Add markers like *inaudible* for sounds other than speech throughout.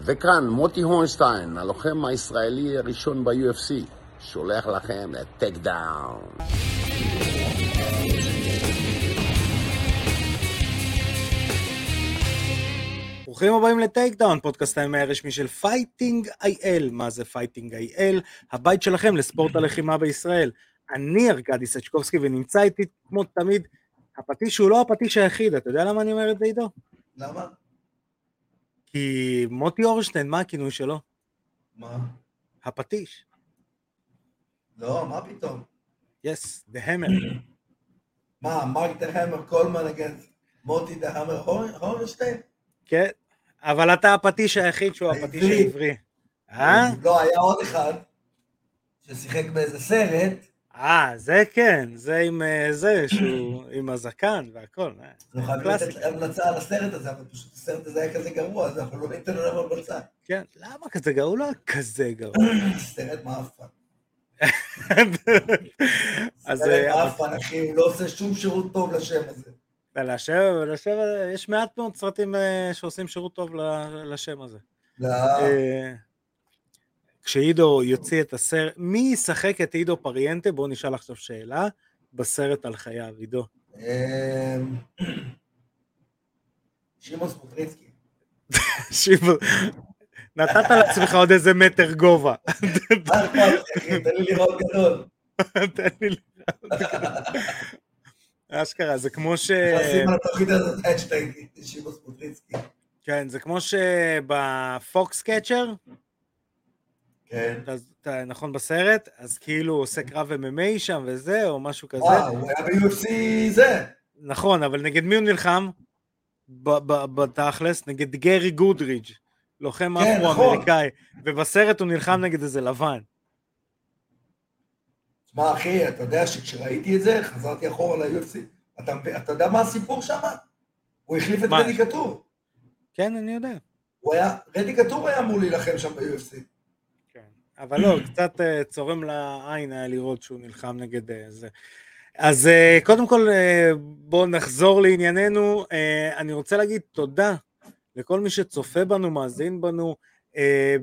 וכאן מוטי הורנשטיין, הלוחם הישראלי הראשון ב-UFC, שולח לכם לטייקדאון. ברוכים הבאים לטייקדאון, פודקאסט הימי הרשמי של Fighting IL. מה זה Fighting IL? הבית שלכם לספורט הלחימה בישראל. אני ארכדי סצ'קובסקי ונמצא איתי כמו תמיד, הפטיש הוא לא הפטיש היחיד, אתה יודע למה אני אומר את זה עידו? למה? כי מוטי הורנשטיין, מה הכינוי שלו? מה? הפטיש. לא, מה פתאום? Yes, the Hammer. מה, מרק the Hammer קולמן נגד מוטי the Hammer הורנשטיין? כן, אבל אתה הפטיש היחיד שהוא הפטיש. העברי. אה? לא, היה עוד אחד ששיחק באיזה סרט, אה, זה כן, זה עם אה, זה, שהוא עם הזקן והכל. אה, אנחנו חייבים לתת. המלצה על הסרט הזה, אבל פשוט הסרט הזה היה כזה גרוע, אז אנחנו לא ניתן לו המלצה. כן, למה כזה גרוע? הוא לא כזה גרוע. *clears throat* סרט מאפן. *laughs* סרט אה, מאפן, אחי, הוא לא עושה שום שירות טוב לשם הזה. לשם, לשם, יש מעט מאוד סרטים שעושים שירות טוב לשם הזה. לא, כשעידו יוציא את הסרט, מי ישחק את עידו פריאנטה? בואו נשאל עכשיו שאלה, בסרט על חייו, עידו. אמ, שמעון סמוטריצקי. *laughs* נתת לעצמך עוד איזה מטר גובה. *laughs* תן לי לראות גדול. *laughs* תן לי לראות. אשכרה, זה כמו ש... כן, זה כמו שבפוקס קצ'ר, כן. נכון בסרט, אז כאילו הוא עושה קרב MMA שם וזה, או משהו כזה. וואו, הוא היה ב-UFC זה. נכון, אבל נגד מי הוא נלחם? בתכלס, נגד גרי גודרידג', לוחם כן, אפרו-אמריקאי, ובסרט הוא נלחם נגד איזה לבן. תשמע, אחי, אתה יודע שכשראיתי את זה, חזרתי אחורה ל-UFC. אתה, אתה יודע מה הסיפור שם? הוא החליף את? רדי קטור. כן, אני יודע. הוא היה, רדי קטור היה אמור להילחם שם ב-UFC. אבל לא, קצת אה, צורם לעין היה לראות שהוא נלחם נגד אה, זה. אז אה, קודם כל, בואו נחזור לענייננו. אני רוצה להגיד תודה לכל מי שצופה בנו, מאזין בנו,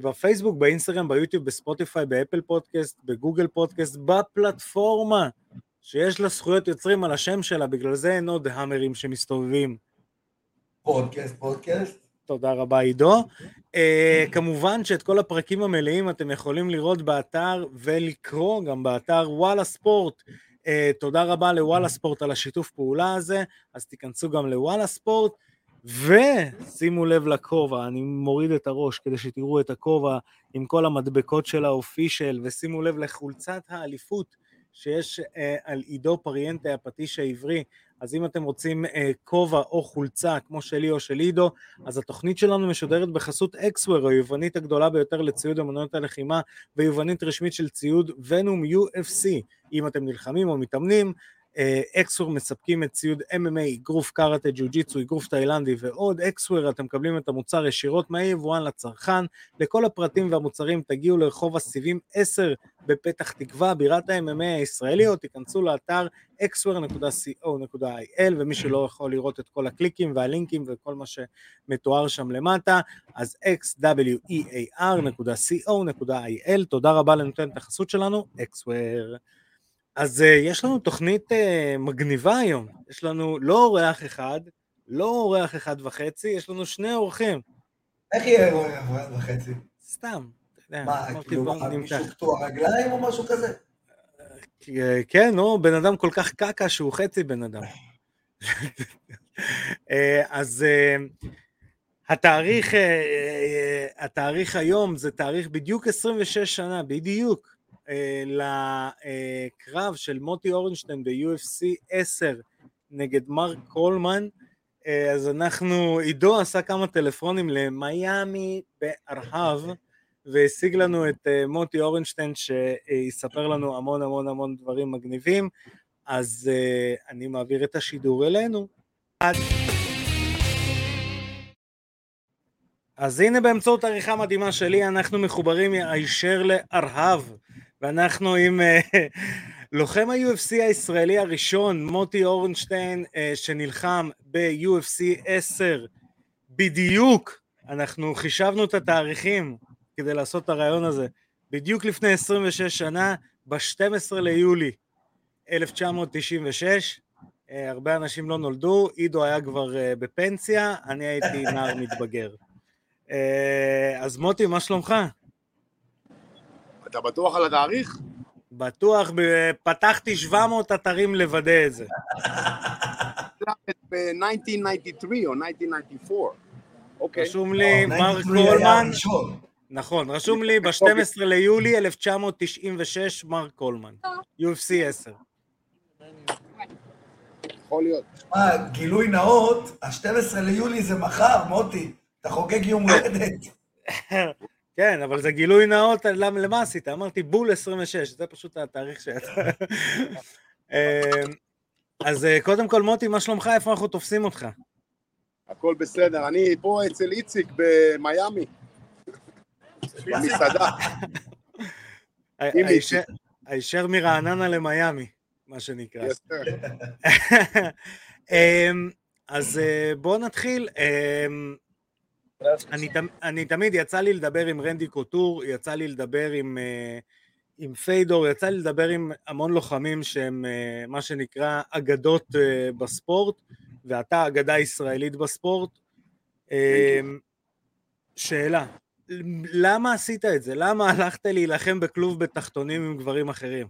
בפייסבוק, באינסטגרם, ביוטיוב, בספוטיפיי, באפל פודקאסט, בגוגל פודקאסט, בפלטפורמה שיש לה זכויות יוצרים על השם שלה, בגלל זה אין עוד המרים שמסתובבים. פודקאסט, פודקאסט. תודה רבה עידו. Uh, כמובן שאת כל הפרקים המלאים אתם יכולים לראות באתר ולקרוא גם באתר וואלה ספורט. Uh, תודה רבה לוואלה ספורט על השיתוף פעולה הזה, אז תיכנסו גם לוואלה ספורט. ושימו לב לכובע, אני מוריד את הראש כדי שתראו את הכובע עם כל המדבקות של האופישל, ושימו לב לחולצת האליפות שיש uh, על עידו פריאנטה, הפטיש העברי. אז אם אתם רוצים אה, כובע או חולצה כמו שלי או של עידו, אז התוכנית שלנו משודרת בחסות אקסוור, היוונית הגדולה ביותר לציוד אמנויות הלחימה, ויוונית רשמית של ציוד ונום UFC. אם אתם נלחמים או מתאמנים, אה, אקסוור מספקים את ציוד MMA, אגרוף קראטה, ג'ו-ג'יצו, אגרוף תאילנדי ועוד. אקסוור, אתם מקבלים את המוצר ישירות מהיבואן לצרכן. לכל הפרטים והמוצרים תגיעו לרחוב הסיבים 10 בפתח תקווה, בירת ה-MMA הישראלי, או תיכנסו לאתר xware.co.il, ומי שלא יכול לראות את כל הקליקים והלינקים וכל מה שמתואר שם למטה, אז xwear.co.il, תודה רבה לנותנת החסות שלנו, xware. אז uh, יש לנו תוכנית uh, מגניבה היום, יש לנו לא אורח אחד, לא אורח אחד וחצי, יש לנו שני אורחים, איך יהיה רואה אחד וחצי? סתם, מה, כאילו. מישהו קטוע רגליים או משהו כזה? אה, כן, נו, בן אדם כל כך קקה שהוא חצי בן אדם. *laughs* אה, אז אה, התאריך, אה, אה, התאריך היום זה תאריך בדיוק 26 שנה, בדיוק, אה, לקרב של מוטי אורנשטיין ב-UFC 10 נגד מרק קולמן. אה, אז אנחנו, עידו עשה כמה טלפונים למיאמי בארהב, והשיג לנו את uh, מוטי אורנשטיין שיספר לנו המון המון המון דברים מגניבים, אז אני מעביר את השידור אלינו. עד... אז הנה באמצעות עריכה מדהימה שלי אנחנו מחוברים הישר לארהב, ואנחנו עם uh, לוחם ה-UFC הישראלי הראשון, מוטי אורנשטיין, uh, שנלחם ב-UFC 10 בדיוק אנחנו חישבנו את התאריכים כדי לעשות את הרעיון הזה. בדיוק לפני 26 שנה, ב-12 ליולי 1996, אה, הרבה אנשים לא נולדו, עידו היה כבר אה, בפנסיה, אני הייתי נער מתבגר. אה, אז מוטי, מה שלומך? אתה בטוח על התאריך? בטוח, פתחתי 700 אתרים לוודא את זה. ב-1993 או 1994. אוקיי. רשום לי לא, 93 היה קולמן. נכון, רשום לי ב-12 ליולי 1996 מרק קולמן, UFC 10. יכול להיות. שמע, גילוי נאות, ה-12 ליולי זה מחר, מוטי. אתה חוגג יום הולדת. *laughs* כן, אבל זה גילוי נאות, למה למה עשית? אמרתי בול 26, זה פשוט התאריך שיצא. *laughs* אה, אז אה, קודם כל, מוטי, מה שלומך? איפה אנחנו תופסים אותך? הכל בסדר. אני פה אצל איציק במיאמי. במסעדה. הישר- מרעננה למיאמי, מה שנקרא. *laughs* אמ, אז אה, בואו נתחיל. אני, תמ- אני תמיד, יצא לי לדבר עם רנדי קוטור, יצא לי לדבר עם, אה, עם פיידור, יצא לי לדבר עם המון לוחמים שהם אה, מה שנקרא אגדות אה, בספורט, ואתה אגדה ישראלית בספורט. שאלה, למה עשית את זה? למה הלכת להילחם בכלוב בתחתונים עם גברים אחרים?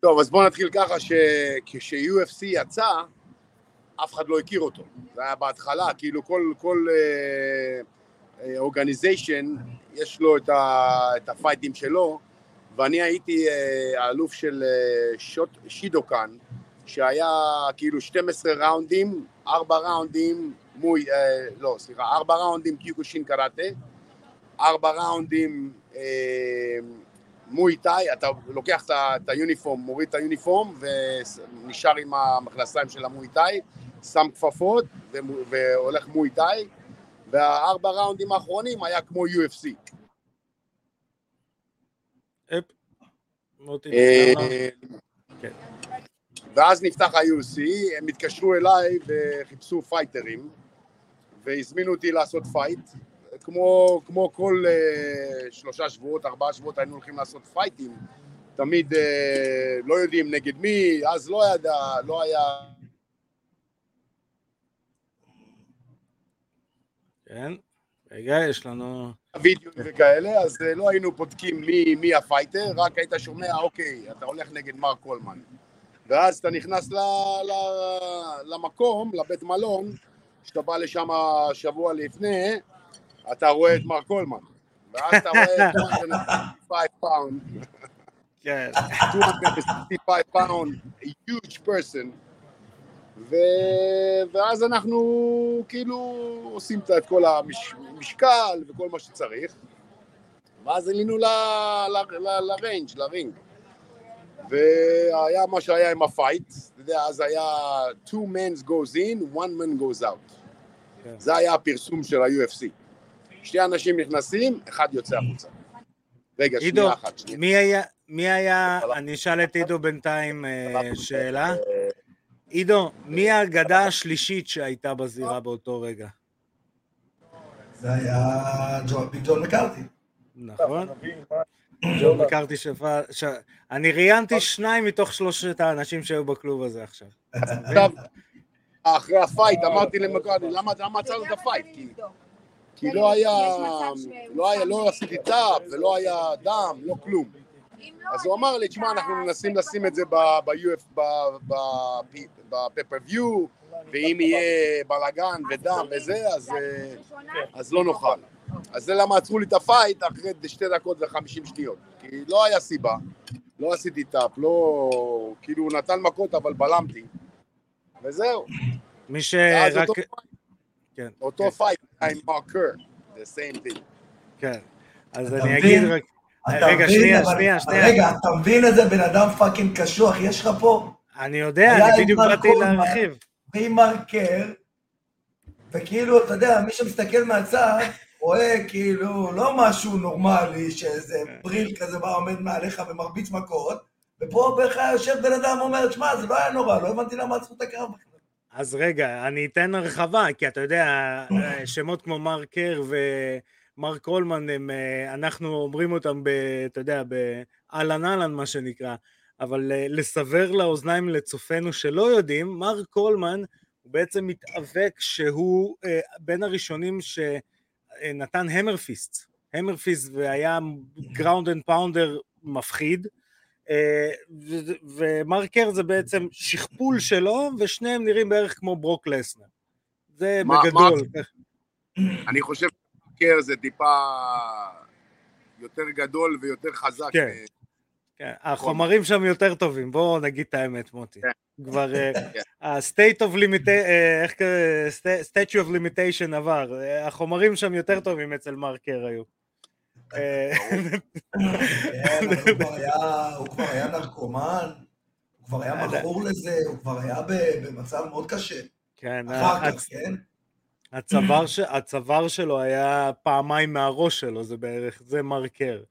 טוב, אז בואו נתחיל ככה, שכש-UFC יצא, אף אחד לא הכיר אותו. זה היה בהתחלה, כאילו כל, כל אורגניזיישן, יש לו את, ה, את הפייטים שלו, ואני הייתי אה, האלוף של אה, שוט, שידוקן, שהיה כאילו 12 ראונדים, 4 ראונדים, מוי, אה, לא, סליחה, 4 ראונדים קיוקושין קראטה, 4 ראונדים אה, מוי תאי, אתה לוקח את היוניפורם, מוריד את היוניפורם ונשאר עם המכנסיים של המוי תאי, שם כפפות והולך מוי תאי, והארבע ראונדים האחרונים היה כמו UFC. אה? כן. ואז נפתח ה-UFC, הם התקשרו אליי וחיפשו fighters, והזמינו אותי לעשות fight. כמו, כמו כל uh, שלושה שבועות, ארבעה שבועות היינו הולכים לעשות פייטים. תמיד uh, לא יודעים נגד מי, אז לא ידע, לא היה... כן, רגע, יש לנו... וידאו וכאלה, אז אה, לא היינו בודקים מי, מי ה fighter, רק היית שומע, אוקיי, אתה הולך נגד מרק קולמן. ואז אתה נכנס ל, ל, למקום, לבית מלון, כשאתה בא לשם שבוע לפני, אתה רואה את מרק קולמן. ואז אתה רואה 265 pound, כן, *laughs* 265 pound, a huge person. ו... ואז אנחנו כאילו עושים את כל המשקל וכל מה שצריך, ואז עלינו ל... ל... ל... לריינג', לרינג. והיה מה שהיה עם ה fight, אתה יודע, אז היה two men goes in, one man goes out. כן. זה היה הפרסום של ה-UFC. שני אנשים נכנסים, אחד יוצא החוצה. רגע, עידו, שנייה אחת. שנייה. מי היה, מי היה, אני אשאל את עידו בינתיים אה, שאלה. עידו, מי האגדה השלישית שהייתה בזירה באותו רגע? זה היה ג'ון מקארתי. נכון? ג'ון מקארתי שפע... ש... אני ראיינתי שניים מתוך שלושת האנשים שהיו בכלוב הזה עכשיו. עכשיו, אחרי ה fight אמרתי למקודי, למה למה עצרנו את ה fight? כי- כי לא היה, לא היה, לא עשיתי tap ולא היה דם, לא כלום. אז הוא אמר לי, תשמע, אנחנו מנסים לשים את זה ב-UF, ב pay-per-view, ואם יהיה בלאגן ודם וזה, אז, אה, אז לא נוכל. אז זה למה עצרו לי את ה fight אחרי שתי דקות וחמישים שניות. כי לא היה סיבה, לא עשיתי tap, לא... כאילו הוא נתן מכות אבל בלמתי. וזהו. מי שרק... אותו, כן, אותו fight היה עם מרק קר, the same thing. כן. אז אני? אגיד רק... אתה רגע, מבין? שנייה, אבל- שנייה, שנייה. רגע, אתה מבין איזה בן אדם fucking קשוח יש לך פה? אני יודע, אני בדיוק באתי. להרחיב. ועם מרק קר, וכאילו, אתה יודע, מי שמסתכל מהצד, רואה כאילו לא משהו נורמלי, שאיזה בריל כזה בא עומד מעליך ומרביץ מכות, ופה בערך יושב בן אדם ואומר, שמע, זה לא היה נורא, לא הבנתי למה עצרו את הקרב בכלל. אז רגע, אני אתן הרחבה, כי אתה יודע, שמות כמו מרק קר ומרק קולמן, הם, אה, אנחנו אומרים אותם, ב, אתה יודע, באהלן אהלן מה שנקרא, אבל אה, לסבר לאוזניים לצופינו שלא יודעים, מרק קולמן הוא בעצם מתאבק שהוא אה, בין הראשונים שנתן המרפיסט, hammer fist והיה ground and pounder מפחיד, ומארק קר זה בעצם שכפול שלו, ושניהם נראים בערך כמו ברוק לסנר. זה מה- בגדול. אני חושב שמארק קר זה טיפה יותר גדול ויותר חזק. כן. אה, כן, החומרים שם יותר טובים, בואו נגיד את האמת, מוטי. כן. כבר אה, *laughs* כן. ה- statute of limitation, איך קוראים? statue of limitation עבר, אה, החומרים שם יותר טובים אצל מרקר היו. אה, כן, הוא כבר היה- נרקומן, הוא כבר היה מכור לזה, הוא כבר היה במצב מאוד קשה. כן, אחר כך, כן? הצוואר, ש... הצוואר שלו היה פעמיים מהראש שלו, זה בערך, זה מרקר.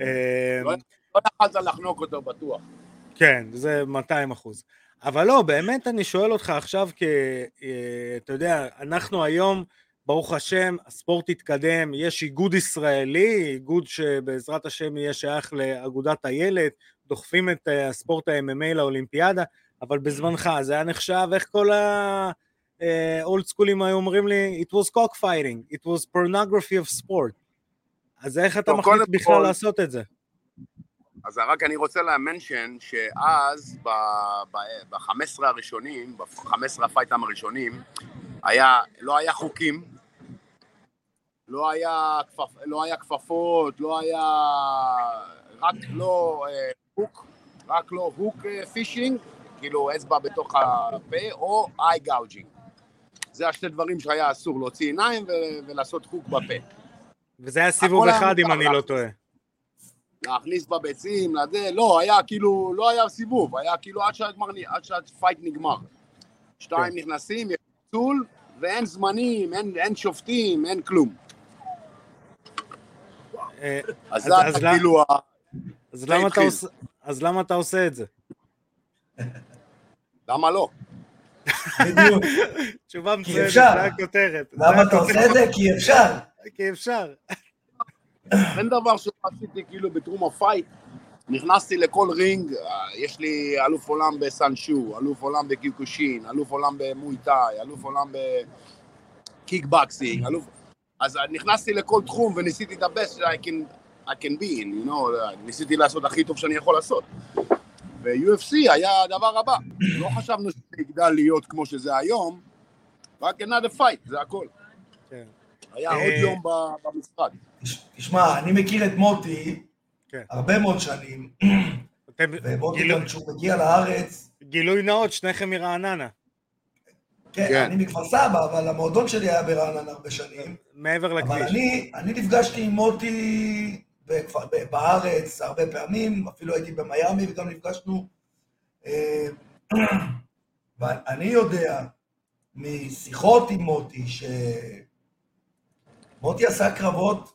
אה, לא לא יכלת לחנוק אותו בטוח. כן, זה 200 אחוז. אבל לא, באמת אני שואל אותך עכשיו, כי אה, אתה יודע, אנחנו היום, ברוך השם, הספורט התקדם, יש איגוד ישראלי, איגוד שבעזרת השם יהיה שייך לאגודת הילד, דוחפים את אה, הספורט ה-MMA לאולימפיאדה, אבל בזמנך זה היה נחשב, איך כל האולד סקולים היו אומרים לי, it was cockfighting, it was pornography of sport. אז איך אתה טוב, מחליט בכלל כל- לעשות את זה? אז רק אני רוצה ל mention שאז, ב-15 הראשונים, ב-15 הפייטים הראשונים, היה, לא היה חוקים, לא היה, כפפ, לא היה כפפות, לא היה... רק לא אה, hook, רק לא hook אה, fishing, כאילו אצבע בתוך הפה, או eye gouging. זה השתי דברים שהיה אסור, להוציא עיניים ו- ולעשות hook בפה. וזה היה סיבוב אחד, אם אני לא. טועה. להכניס בביצים, לזה, לא, היה כאילו, לא היה סיבוב, היה כאילו עד שהגמר, עד שהפייט נגמר. שתיים כן. נכנסים, יש פיצול, ואין זמנים, אין, אין שופטים, אין כלום. אה, אז זה כאילו, ה- אז למה אתה עושה את זה? למה לא? בדיוק. תשובה מצוינת, אפשר. זה הכותרת. למה אתה. עושה את זה? כי אפשר. כי אפשר. אין דבר שלא עשיתי כאילו בתחום ה fight. נכנסתי לכל רינג, יש לי אלוף עולם בסנשו, אלוף עולם בקיוקושין, אלוף עולם במויטאי, אלוף עולם בקיקבקסינג, אלוף... אז נכנסתי לכל תחום וניסיתי את that I can, I can be in, you know, ניסיתי לעשות הכי טוב שאני יכול לעשות. ו-UFC היה הדבר הבא. לא חשבנו שזה יגדל להיות כמו שזה היום, רק another fight, זה הכל. כן. היה אה, עוד יום ב- במשחק. תש- תשמע, אני מכיר את מוטי כן. הרבה מאוד שנים, ומוטי גם כשהוא מגיע לארץ, גילוי נאות, שניכם מרעננה. כן, כן. אני מכפר סבא, אבל המועדון שלי היה ברעננה הרבה שנים. מעבר אבל לכביש. אני, אני נפגשתי עם מוטי בכפר, בארץ הרבה פעמים, אפילו הייתי במיאמי וגם נפגשנו. אה, ואני יודע משיחות עם מוטי, שמוטי עשה קרבות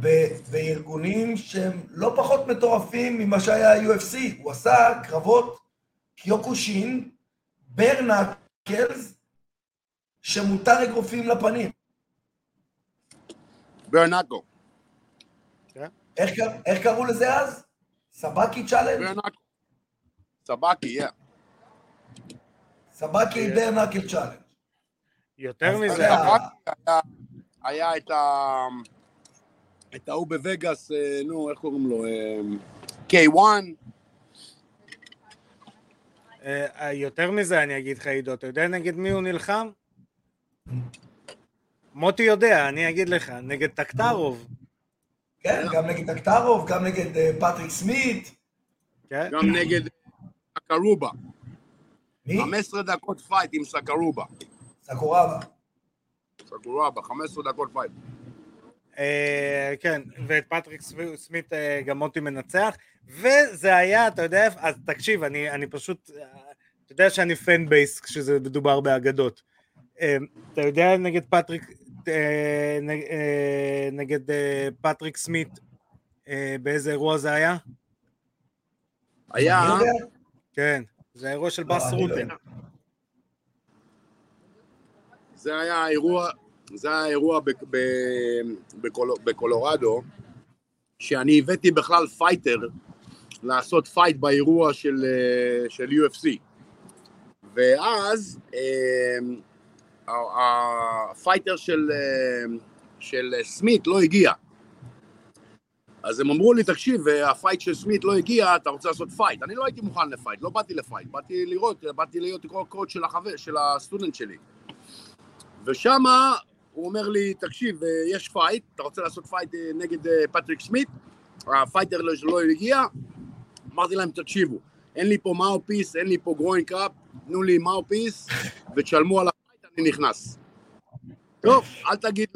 ב- בארגונים שהם לא פחות מטורפים ממה שהיה ה-UFC. הוא עשה קרבות קיוקושין, ברנקלס, שמותר אגרופים לפנים. ברנקו. איך, איך קראו לזה אז? סבקי Challenge? סבקי, yeah. סבקי ברנקל Challenge. יותר מזה, היה, היה את ה... את ההוא בווגאס, אה, נו, איך קוראים לו? אה, K1. אה, יותר מזה אני אגיד לך, עידו, אתה יודע נגד מי הוא נלחם? מוטי יודע, אני אגיד לך, נגד טקטרוב. כן, גם נגד טקטרוב, גם נגד אה, פטריק סמית. כן? גם נגד סקרובה. מי? 15 דקות fight עם סקרובה. סקורבה. סקרובה, 15 דקות פייט. אה, כן, ואת פטריק סמי- סמית אה, גם מוטי מנצח, וזה היה, אתה יודע, איפה- אז תקשיב, אני, אני פשוט, אתה יודע שאני fan base כשזה מדובר באגדות. אתה יודע נגד פטריק, נגד אה, פטריק סמית, אה, באיזה אירוע זה היה? היה, יודע? כן, זה האירוע של לא, בס אני לא רוטן. זה היה האירוע, זה היה האירוע בקולורדו, שאני הבאתי בכלל fighter לעשות fight באירוע של, אה, של UFC. ואז אה, ה fighter של, אה, של סמית לא הגיע. אז הם אמרו לי, תקשיב, ה fight של סמית לא הגיע, אתה רוצה לעשות fight. אני לא הייתי מוכן ל fight, לא באתי ל fight, באתי לראות, באתי להיות קוד של החבר, של הסטודנט שלי. ושמה הוא אומר לי, תקשיב, אה, יש fight, אתה רוצה לעשות fight אה, נגד אה, פטריק סמית? ה fighter לא- שלא הגיע, אמרתי להם, תקשיבו, אין לי פה mouthpiece, אין לי פה groin cup, תנו לי mouthpiece ותשלמו אני נכנס. טוב, אל תגיד,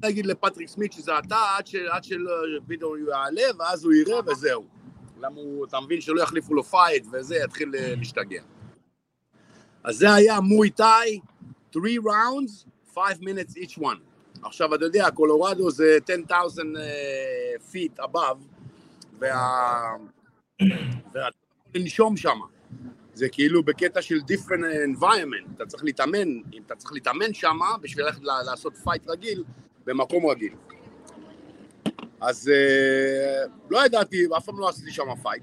תגיד לפטריק סמית שזה אתה, עד, עד שפתאום הוא יעלה, ואז הוא יראה וזהו. למה הוא, אתה מבין שלא יחליפו לו fight וזה, יתחיל אה, להשתגע. אז זה היה מוי טאי, 3 rounds, 5 minutes each one. עכשיו, אתה יודע, קולורדו זה 10,000 uh, feet above, וה... ואתה יכול לנשום שם. זה כאילו בקטע של different environment, אתה צריך להתאמן, אם אתה צריך להתאמן שם בשביל ללכת לעשות fight רגיל במקום רגיל. אז uh, לא ידעתי, אף פעם לא עשיתי שם fight.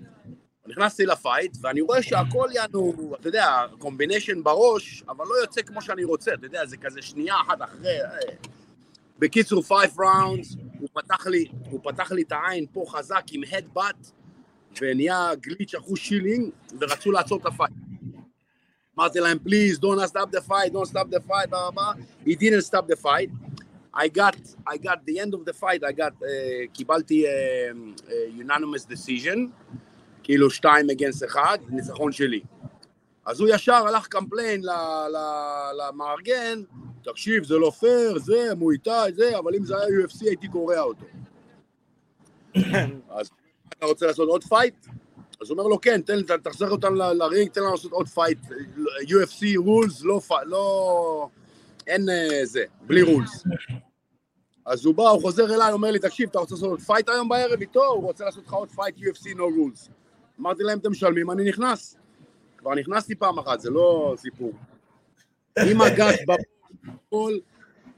נכנסתי ל fight, ואני רואה שהכל יענו, אתה יודע, combination בראש, אבל לא יוצא כמו שאני רוצה, אתה יודע, זה כזה שנייה אחת אחרי. אה. בקיצור, 5 rounds, הוא פתח לי, הוא פתח לי את העין פה חזק עם headbutt, ונהיה גליץ' אחוז שילינג, ורצו לעצור את ה fight. אמרתי להם, please, don't stop the fight, don't stop the fight, בלה בלה. He didn't stop the fight. I got, I got the end of the fight, I got, uh, קיבלתי uh, uh, unanimous decision, כאילו שתיים against אחד, ניצחון שלי. אז הוא ישר הלך complain למארגן, תקשיב, זה לא פייר, זה, מויטאי, זה, אבל אם זה היה UFC הייתי קורע אותו. *coughs* אז אתה רוצה לעשות עוד fight? אז הוא אומר לו, כן, תן, ת- תחזיר אותם לרינג, תן לנו לעשות עוד fight. UFC rules, לא, פ- לא, אין אה, זה, בלי rules. אז הוא בא, הוא חוזר אליי, אומר לי, תקשיב, אתה רוצה לעשות עוד fight היום בערב איתו? הוא רוצה לעשות לך עוד fight UFC no rules. אמרתי להם, אתם משלמים, אני נכנס. כבר נכנסתי פעם אחת, זה לא סיפור. עם הגז בכל,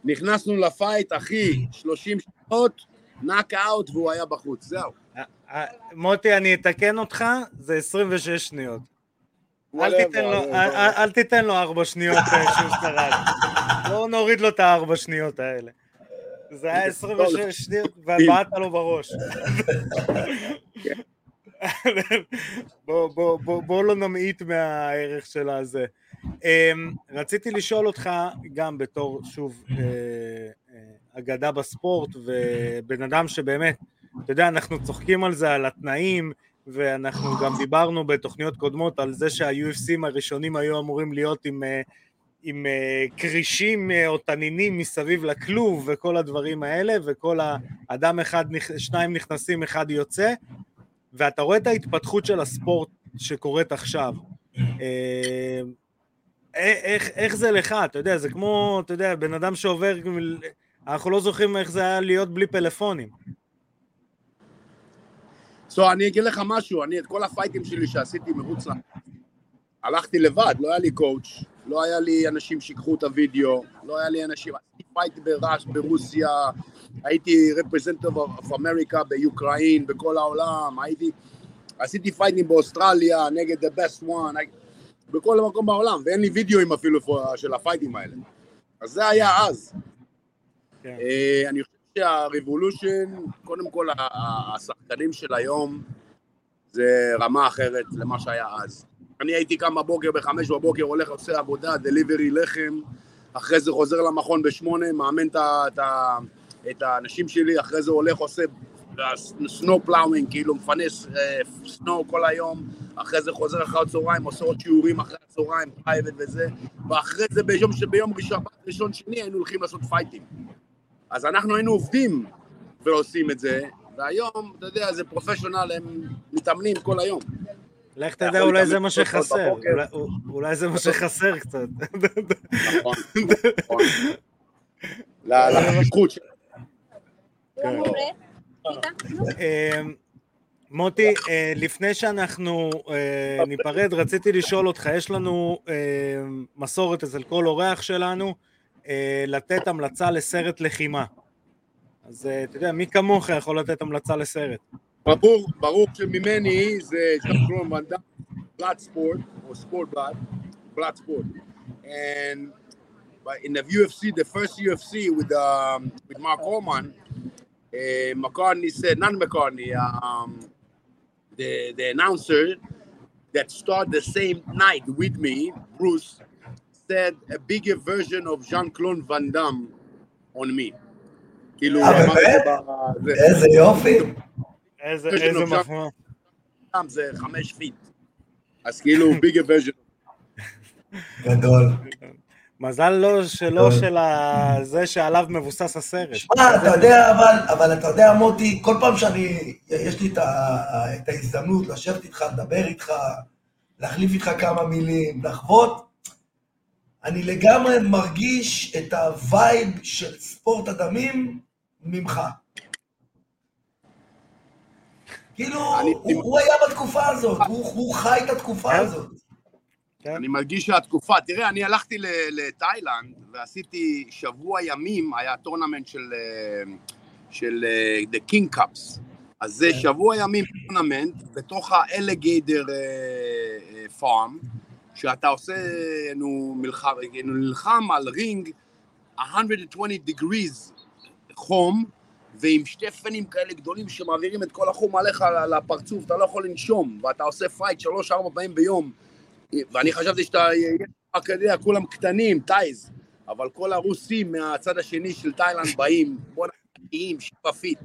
נכנסנו לפייט, אחי, 30 שעות, נאק אאוט והוא היה בחוץ, זהו. אה, מוטי, אני אתקן אותך, זה 26 שניות. אל Whatever, תיתן לו- לא, אל- תיתן לו ארבע שניות אה, שהוא שרד. לא נוריד לו את הארבע שניות האלה. זה היה 26 שניות ובעט לו בראש. בוא, בוא, בוא, בוא לא נמעיט מהערך של הזה. אמ, רציתי לשאול אותך, גם בתור, שוב, אה, אה, אגדה בספורט, ובן אדם שבאמת, אתה יודע, אנחנו צוחקים על זה, על התנאים, ואנחנו גם דיברנו בתוכניות קודמות על זה שה-UFCים הראשונים היו אמורים להיות עם, אה, עם אה, כרישים אה, או תנינים מסביב לכלוב וכל הדברים האלה, וכל האדם אחד, שניים נכנסים, אחד יוצא, ואתה רואה את ההתפתחות של הספורט שקורית עכשיו. איך, איך זה לך? אתה יודע, זה כמו, אתה יודע, בן אדם שעובר, אנחנו לא זוכרים איך זה היה להיות בלי פלאפונים. So, אני אגיד לך משהו, אני את כל הפייטים שלי שעשיתי מחוץ ל... הלכתי לבד, לא היה לי coach, לא היה לי אנשים שיקחו את הוידאו, לא היה לי אנשים, עשיתי fight ברש, ברוסיה, הייתי רפרזנטוב of אמריקה ביוקראין, בכל העולם, הייתי, עשיתי פייטים באוסטרליה נגד the best one, בכל מקום בעולם, ואין לי וידאוים אפילו של הפייטים האלה. אז זה היה אז. כן. אה, אני חושב שהריבולושן, קודם כל השחקנים של היום זה רמה אחרת למה שהיה אז. אני הייתי קם בבוקר בחמש בבוקר, הולך עושה עבודה, דליברי לחם, אחרי זה חוזר למכון בשמונה, מאמן את את את האנשים שלי, אחרי זה הולך עושה snow plowing, כאילו מפנה snow כל היום, אחרי זה חוזר אחר הצהריים, עושה עוד שיעורים אחרי הצהריים, private וזה, ואחרי זה ביום, ביום ראשון, ראשון שני היינו הולכים לעשות fight ים. אז אנחנו היינו עובדים ועושים את זה, והיום, אתה יודע, זה professional, הם מתאמנים כל היום. לך תדע, אולי זה מה שחסר. אולי- זה מה שחסר קצת. נכון, נכון. לחשיבות של... כן. אמ, מוטי, אה, לפני שאנחנו אה, ניפרד, רציתי לשאול אותך, יש לנו אה, מסורת אצל כל אורח שלנו, לתת המלצה לסרט לחימה. אז אה, אתה יודע, מי כמוך יכול לתת המלצה לסרט? ברור, ברור שממני זה ז'אן קלון ואן דאם, בלאד ספורט, או ספורט בלאד, בלאד ספורט. And but in the UFC, the first UFC with um, with Mark Coleman, uh, McCartney said, not McCartney, um, the the announcer that started the same night with me, Bruce, said a bigger version of Jean-Claude Van Damme on me. כאילו, אה. איזה יופי. איזה מחמאה. זה חמש feet. אז כאילו, bigger version. גדול. מזל לא שלא. של זה שעליו מבוסס הסרט. שמע, אתה יודע, אבל, אבל אתה יודע, מוטי, כל פעם שאני, יש לי את ההזדמנות לשבת איתך, לדבר איתך, להחליף איתך כמה מילים, לחוות, אני לגמרי מרגיש את ה vibe של ספורט הדמים ממך. כאילו, אני- הוא, הוא היה בתקופה הזאת, הוא, הוא חי את התקופה כן. הזאת. אני מרגיש שהתקופה, תראה, אני הלכתי ל- לתאילנד ועשיתי שבוע ימים, היה tournament של, אה, של אה, The King's Cup. אז זה כן. שבוע ימים tournament בתוך ה alligator farm, שאתה עושה, נו, נלחם, נלחם על רינג 120 degrees חום, ועם שתי fan ים כאלה גדולים שמעבירים את כל החום עליך לפרצוף, אתה לא יכול לנשום, ואתה עושה fight שלוש-ארבע פעמים ביום. ואני חשבתי שאתה, אתה יודע, כולם קטנים, Thais, אבל כל הרוסים מהצד השני של תאילנד באים, בואנה, נקיים, שבע feet.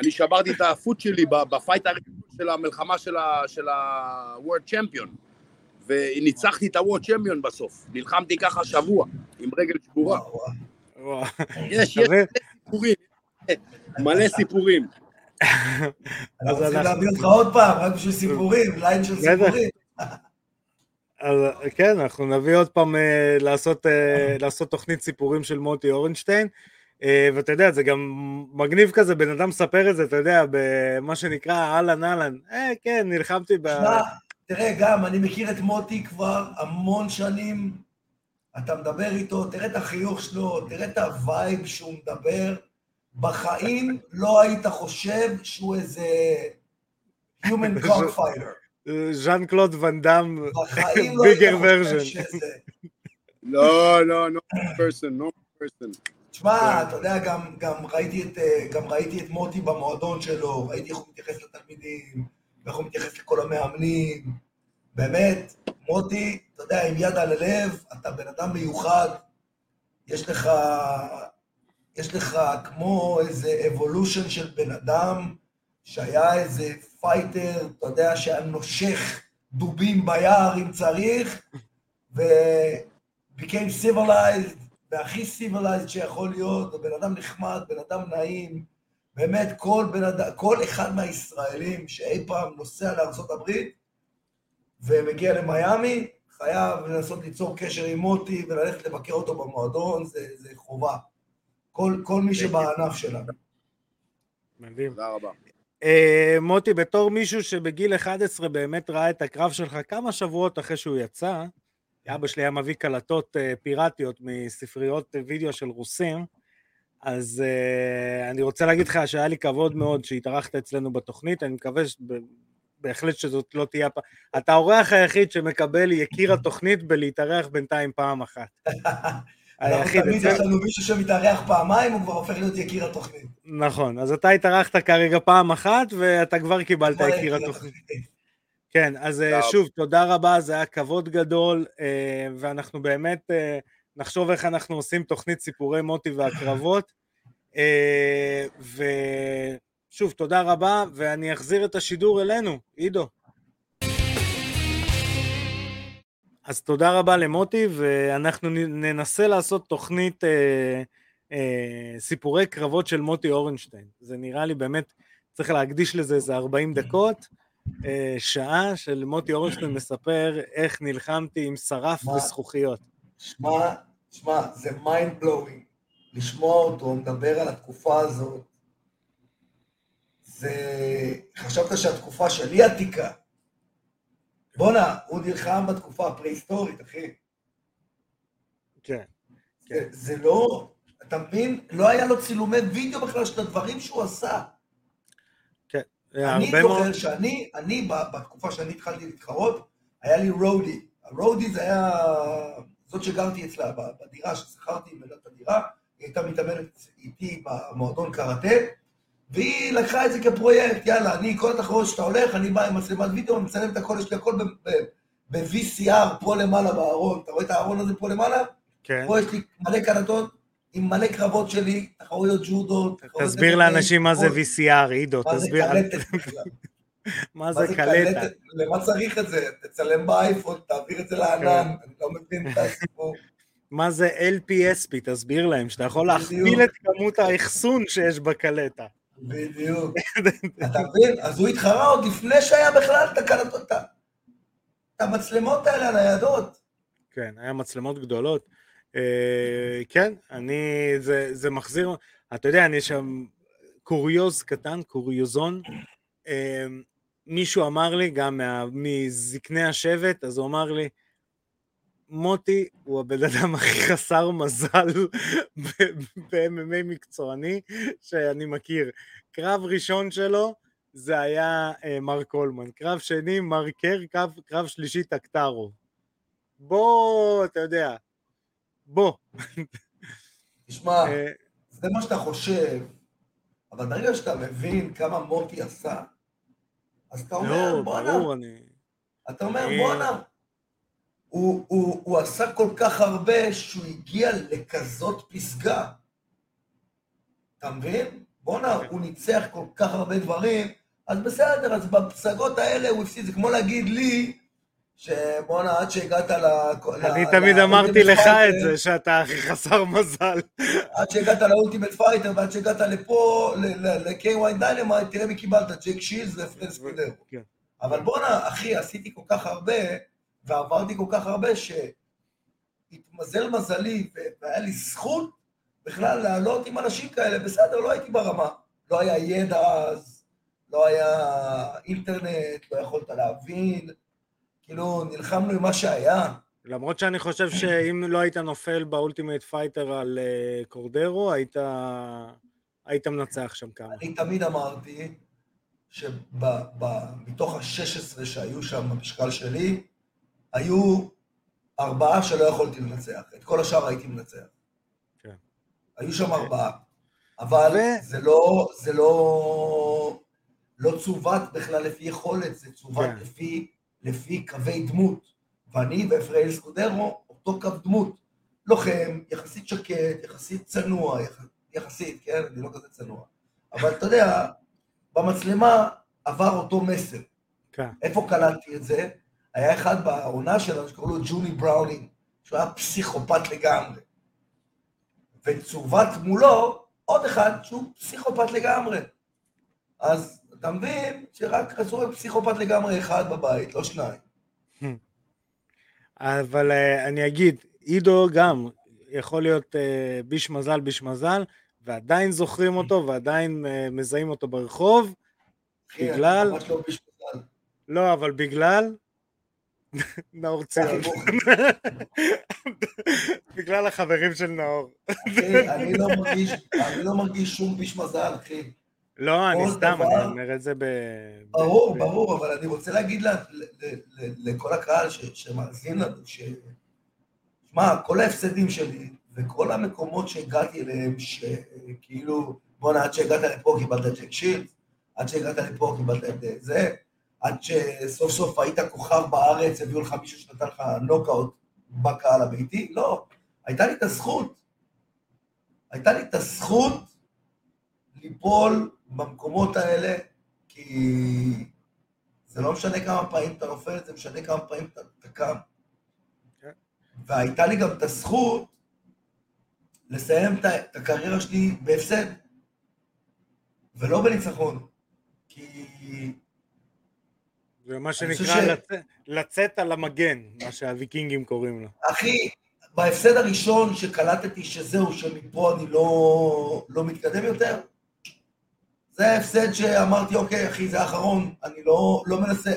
אני שברתי את ה foot שלי ב fight הראשון של המלחמה של ה-World Champion, וניצחתי את ה-World Champion בסוף. נלחמתי ככה שבוע, עם רגל שבורה. יש, יש? סיפורים, מלא סיפורים. אנחנו אנחנו- להביא אותך עוד פעם, רק בשביל סיפורים, ליין של. סיפורים. אז כן, אנחנו נביא עוד פעם אה, לעשות, אה, לעשות תוכנית סיפורים של מוטי אורנשטיין, אה, ואתה יודע, זה גם מגניב כזה, בן אדם מספר את זה, אתה יודע, במה שנקרא אהלן אהלן, אה, כן, נלחמתי ב... תראה, גם, אני מכיר את מוטי כבר המון שנים, אתה מדבר איתו, תראה את החיוך שלו, תראה את ה vibe שהוא מדבר. בחיים לא היית חושב שהוא איזה human *laughs* cockfighter. ז'אן קלוד ואן דאם, לא bigger version. *laughs* לא, לא, no person, no person. תשמע, אתה יודע, גם, גם, ראיתי את, אה, גם ראיתי את מוטי במועדון שלו, ראיתי איך הוא מתייחס לתלמידים, ואיך הוא מתייחס לכל המאמנים. באמת, מוטי, אתה יודע, עם יד על הלב, אתה בן אדם מיוחד, יש לך, יש לך כמו איזה evolution של בן אדם, שהיה איזה fighter, אתה יודע, שהיה נושך דובים ביער אם צריך, ו-became civilized, והכי civilized שיכול להיות, בן אדם נחמד, בן אדם נעים, באמת כל בן אדם, כל אחד מהישראלים שאי פעם נוסע לארה"ב ומגיע למיאמי, חייב לנסות ליצור קשר עם מוטי וללכת לבקר אותו במועדון, זה, זה חובה. כל, כל מי שבענף שלנו. מדהים. תודה רבה. אה, מוטי, בתור מישהו שבגיל 11 באמת ראה את הקרב שלך כמה שבועות אחרי שהוא יצא, אבא שלי היה מביא קלטות אה, פיראטיות מספריות וידאו של רוסים, אז uh, אני רוצה להגיד לך שהיה לי כבוד מאוד שהתארחת אצלנו בתוכנית, אני מקווה ש... בהחלט שזאת לא תהיה... הפ- אתה האורח היחיד שמקבל יקיר התוכנית בלהתארח בינתיים פעם אחת. *laughs* היחיד תמיד. יש לנו מישהו שמתארח פעמיים, הוא כבר הופך להיות יקיר התוכנית. נכון, אז אתה התארחת כרגע פעם אחת, ואתה כבר קיבלת יקיר התוכנית. כן, אז אה. שוב, תודה רבה, זה היה כבוד גדול, אה, ואנחנו באמת נחשוב איך אנחנו עושים תוכנית סיפורי מוטי והקרבות. אה, ושוב, תודה רבה, ואני אחזיר את השידור אלינו, עידו. אז תודה רבה למוטי, ואנחנו ננסה לעשות תוכנית אה, אה, סיפורי קרבות של מוטי אורנשטיין. זה נראה לי באמת, צריך להקדיש לזה איזה 40 דקות. אה, שעה של מוטי אורנשטיין מספר איך נלחמתי עם שרף? וזכוכיות. שמע, שמע, זה mind blowing. לשמוע אותו מדבר על התקופה הזאת, זה... חשבת שהתקופה שלי עתיקה. בואנה, הוא נלחם בתקופה הפרה-היסטורית, אחי. כן. זה, זה לא, אתה מבין? לא היה לו צילומי וידאו בכלל של הדברים שהוא עשה. כן, אני מאוד... זוכר שאני, אני, בתקופה שאני התחלתי להתחרות, היה לי רודי. הרודי זה היה זאת שגרתי אצלה בדירה, ששכרתי ממנה את הדירה, היא הייתה מתאמנת איתי במועדון קראטה, והיא לקחה את זה כפרויקט, יאללה, אני, כל התחרות שאתה הולך, אני בא עם מצלמת וידאו, מצלם את הכל, יש לי הכל ב-VCR פה למעלה בארון, אתה רואה את הארון הזה פה למעלה? כן. פה יש לי מלא קלטות עם מלא קרבות שלי, תחרויות ג'ודו, תסביר לאנשים מה זה. VCR, עידו, תסביר. מה זה קלטה? למה צריך את זה? תצלם באייפון, תעביר את זה לענן, אני לא מבין את הסיפור. מה זה LPSP, תסביר להם, שאתה יכול. להכפיל את כמות האחסון שיש בקלטה. בדיוק. אתה מבין? אז הוא התחרה עוד לפני שהיה בכלל את המצלמות האלה הניידות. כן, היה מצלמות גדולות. אה, כן, אני, זה, זה מחזיר, אתה יודע, אני שם קוריוז קטן, קוריוזון. מישהו אמר לי, גם מה, מזקני השבט, אז הוא אמר לי, מוטי הוא הבן אדם הכי חסר מזל ב-MMA מקצועני שאני מכיר. קרב ראשון שלו זה היה אה, מר קולמן, קרב שני מר קר, קרב, קרב שלישי טקטרו. בוא, אתה יודע, בוא. תשמע, אה, זה מה שאתה חושב, אבל ברגע שאתה מבין כמה מוטי עשה, אז אתה אומר, לא, בואנה. אתה אומר. בואנה, הוא, הוא, הוא עשה כל כך הרבה שהוא הגיע לכזאת פסגה. אתה מבין? בואנה, הוא ניצח כל כך הרבה דברים, אז בסדר, אז בפסגות האלה הוא הפסיד, זה כמו להגיד לי, שבואנה, עד שהגעת ל... אני תמיד אמרתי לך את זה, שאתה הכי חסר מזל. עד שהגעת ל Ultimate Fighter ועד שהגעת לפה, ל-K1 Dynamite, תראה מי קיבלת, ג'ייק שילדס ופרנס ספילר. כן. אבל בואנה, אחי, עשיתי כל כך הרבה, ועברתי כל כך הרבה, שהתמזל מזלי, והיה לי זכות בכלל לעלות עם אנשים כאלה, בסדר, לא הייתי ברמה. לא היה ידע אז, לא היה אינטרנט, לא יכולת להבין, כאילו, נלחמנו עם מה שהיה. למרות שאני חושב שאם לא היית נופל ב Ultimate Fighter על אה, קורדרו, היית, היית מנצח שם כמה. אני תמיד אמרתי שמתוך ה-16 שהיו שם במשקל שלי, היו ארבעה שלא יכולתי לנצח. את כל השאר הייתי מנצח. כן. היו שם ארבעה. אבל ו- זה לא, זה לא, לא צוות בכלל לפי יכולת, זה צוות כן. לפי, לפי קווי דמות. ואני ואפריאל סקודרו, אותו קו דמות. לוחם, יחסית שקט, יחסית צנוע, יח- יחסית, כן? אני לא כזה צנוע. אבל אתה יודע, במצלמה עבר אותו מסר. כן. איפה קלטתי את זה? היה אחד בעונה שלנו שקראו לו ג'וני בראונינג, שהוא היה פסיכופת לגמרי. וצוות מולו עוד אחד שהוא פסיכופת לגמרי. אז אתה מבין שרק רצו רק פסיכופת לגמרי אחד בבית, לא שניים. אבל אה, אני אגיד, עידו גם יכול להיות אה, ביש מזל, ביש מזל, ועדיין זוכרים אותו ועדיין אה, מזהים אותו ברחוב, בגלל- לא. לא, אבל בגלל *laughs* נאור ציון. *laughs* בגלל החברים של נאור. אחי, אני לא מרגיש, אני לא מרגיש שום ביש מזל, אחי. לא, אני סתם, אני אומר את זה ב... ברור, ב- ברור, אבל אני רוצה להגיד ל- ל- ל- לכל הקהל ש- שמאזין לנו, ש... שמע, כל ההפסדים שלי וכל המקומות שהגעתי אליהם, שכאילו, בואנה, עד שהגעת לפה קיבלת ג'ק שילד, עד שהגעת לפה קיבלת את זה, עד שסוף סוף היית כוכב בארץ, הביאו לך מישהו שנתן לך נוקאוט בקהל הביתי, לא, הייתה לי את הזכות. הייתה לי את הזכות ליפול במקומות האלה, כי זה לא משנה כמה פעמים אתה נופל, זה משנה כמה פעמים אתה, אתה קם. כן. והייתה לי גם את הזכות לסיים את, הקריירה שלי בהפסד, ולא בניצחון. כי זה מה שנקרא ש- לצאת- לצאת על המגן, מה שהוויקינגים קוראים לו. אחי, בהפסד הראשון שקלטתי שזהו, שמפה אני לא, לא מתקדם יותר, זה ההפסד שאמרתי, אוקיי, אחי, זה האחרון, אני לא, לא מנסה,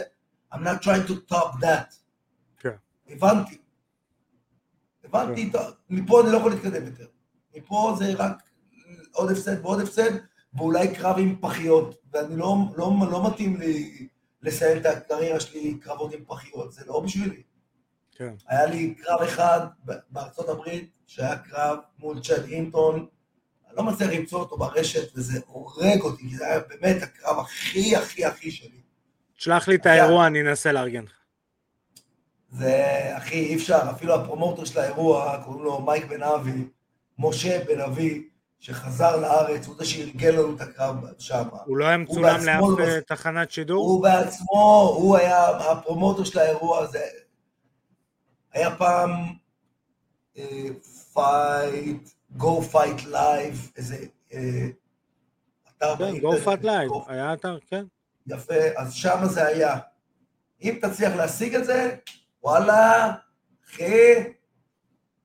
I'm not trying to top that. כן. הבנתי. הבנתי, טוב, מפה אני לא יכול להתקדם יותר. מפה זה רק עוד הפסד ועוד הפסד, ואולי קרב עם פחיות, ואני לא, לא, לא מתאים לי לסיים את הקריירה שלי קרבות עם פחיות, זה לא בשבילי. כן. היה לי קרב אחד בארצות הברית, שהיה קרב מול צ'אד אינטון, אני לא מצליח למצוא אותו ברשת, וזה הורג אותי, כי זה היה באמת הקרב הכי הכי הכי שלי. שלח לי את האירוע, אני אנסה לארגן לך. זה, אחי, אי אפשר, אפילו ה promoter של האירוע, קוראים לו מייק בן אבי, משה בן אבי, שחזר לארץ, הוא זה שארגן לנו את הקרב שם. הוא לא היה מצולם לאף לא תחנת שידור? הוא בעצמו, הוא היה ה promoter של האירוע הזה. היה פעם fight, Go Fight Live, איזה אה, אתר כן, Go Fight Live, היה אתר, כן. יפה, אז שם זה היה. אם תצליח להשיג את זה, וואלה, אחי.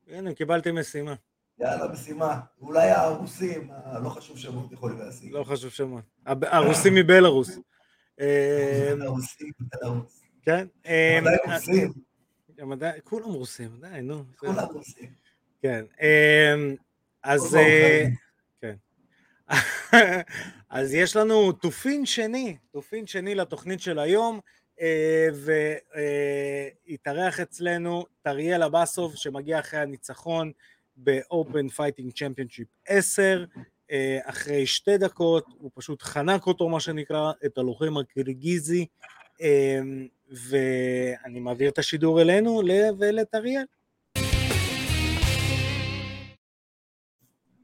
הנה, קיבלתי משימה. יאללה, משימה. אולי הרוסים, לא חשוב שמות יכולים להשיג. לא חשוב שמות. הרוסים מבלארוס. הרוסים מבלארוס. כן. עדיין אה, רוסים. כולם רוסים, די, נו. כולם רוסים. כן. אז... אה, כן. *laughs* אז יש לנו תופין שני, תופין שני לתוכנית של היום, אה, והתארח אצלנו טריאל אבסוב שמגיע אחרי הניצחון ב-Open Fighting Championship 10, אחרי שתי דקות, הוא פשוט חנק אותו מה שנקרא, את הלוחם הקירגיזי, ואני מעביר את השידור אלינו ולטריאל.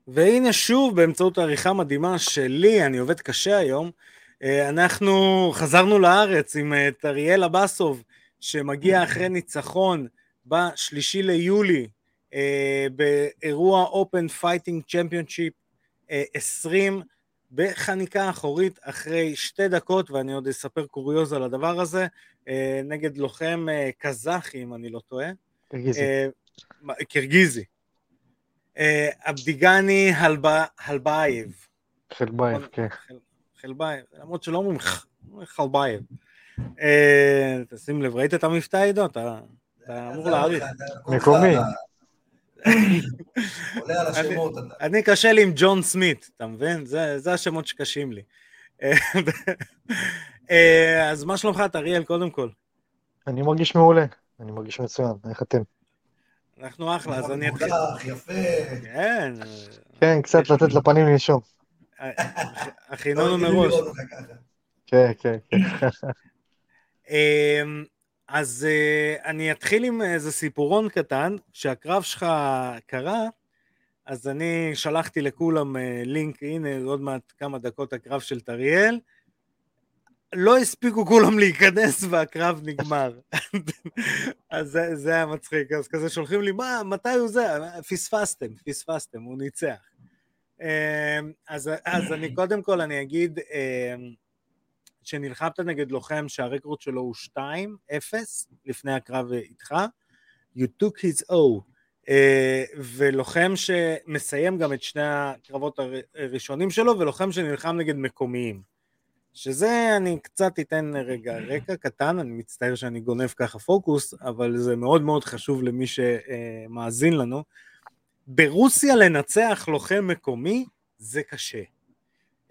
והנה שוב, באמצעות עריכה מדהימה שלי, אני עובד קשה היום, אה, אנחנו חזרנו לארץ עם את אה, אריאל אבסוב, שמגיע אחרי ניצחון בשלישי ליולי אה, באירוע Open Fighting Championship 20 בחניקה אחורית אחרי שתי דקות, ואני עוד אספר קוריוז על הדבר הזה, נגד לוחם קזחי, אם אני לא טועה. קרגיזי. קרגיזי. אבדיגני הלבייב. חלבייב, כן. חלבייב, למרות שלא אומרים חלבייב. אה, תשים לב, ראית את המבטא עידו? אתה אמור להעריך. מקומי. *laughs* עולה על השמות. אני קשה לי עם ג'ון סמית, אתה מבין? זה השמות שקשים לי. אה, אז מה שלומך, אריאל, קודם כל? אני מרגיש מעולה, אני מרגיש מצוין, איך אתם? אנחנו אחלה, אז אני אתחיל. יפה. כן. כן, קצת לתת לפנים לנשום. הכינונו מראש. כן, כן, כן. אמ, אז אה, אני אתחיל עם איזה סיפורון קטן, כשהקרב שלך קרה, אז אני שלחתי לכולם אה, לינק, הנה עוד מעט כמה דקות הקרב של טריאל, לא הספיקו כולם להיכנס והקרב נגמר. אז זה, זה היה מצחיק, אז כזה שולחים לי, מה, מתי הוא זה? פספסתם, פספסתם, הוא ניצח. אמ, אז, אז אני קודם כל אני אגיד אמ, שנלחמת נגד לוחם שהרקורד שלו הוא 2-0 לפני הקרב איתך, you took his O, אה, ולוחם שמסיים גם את שני הקרבות הראשונים שלו, ולוחם שנלחם נגד מקומיים. שזה אני קצת אתן רגע רקע קטן, אני מצטער שאני גונב ככה פוקוס, אבל זה מאוד מאוד חשוב למי שמאזין לנו. ברוסיה לנצח לוחם מקומי זה קשה.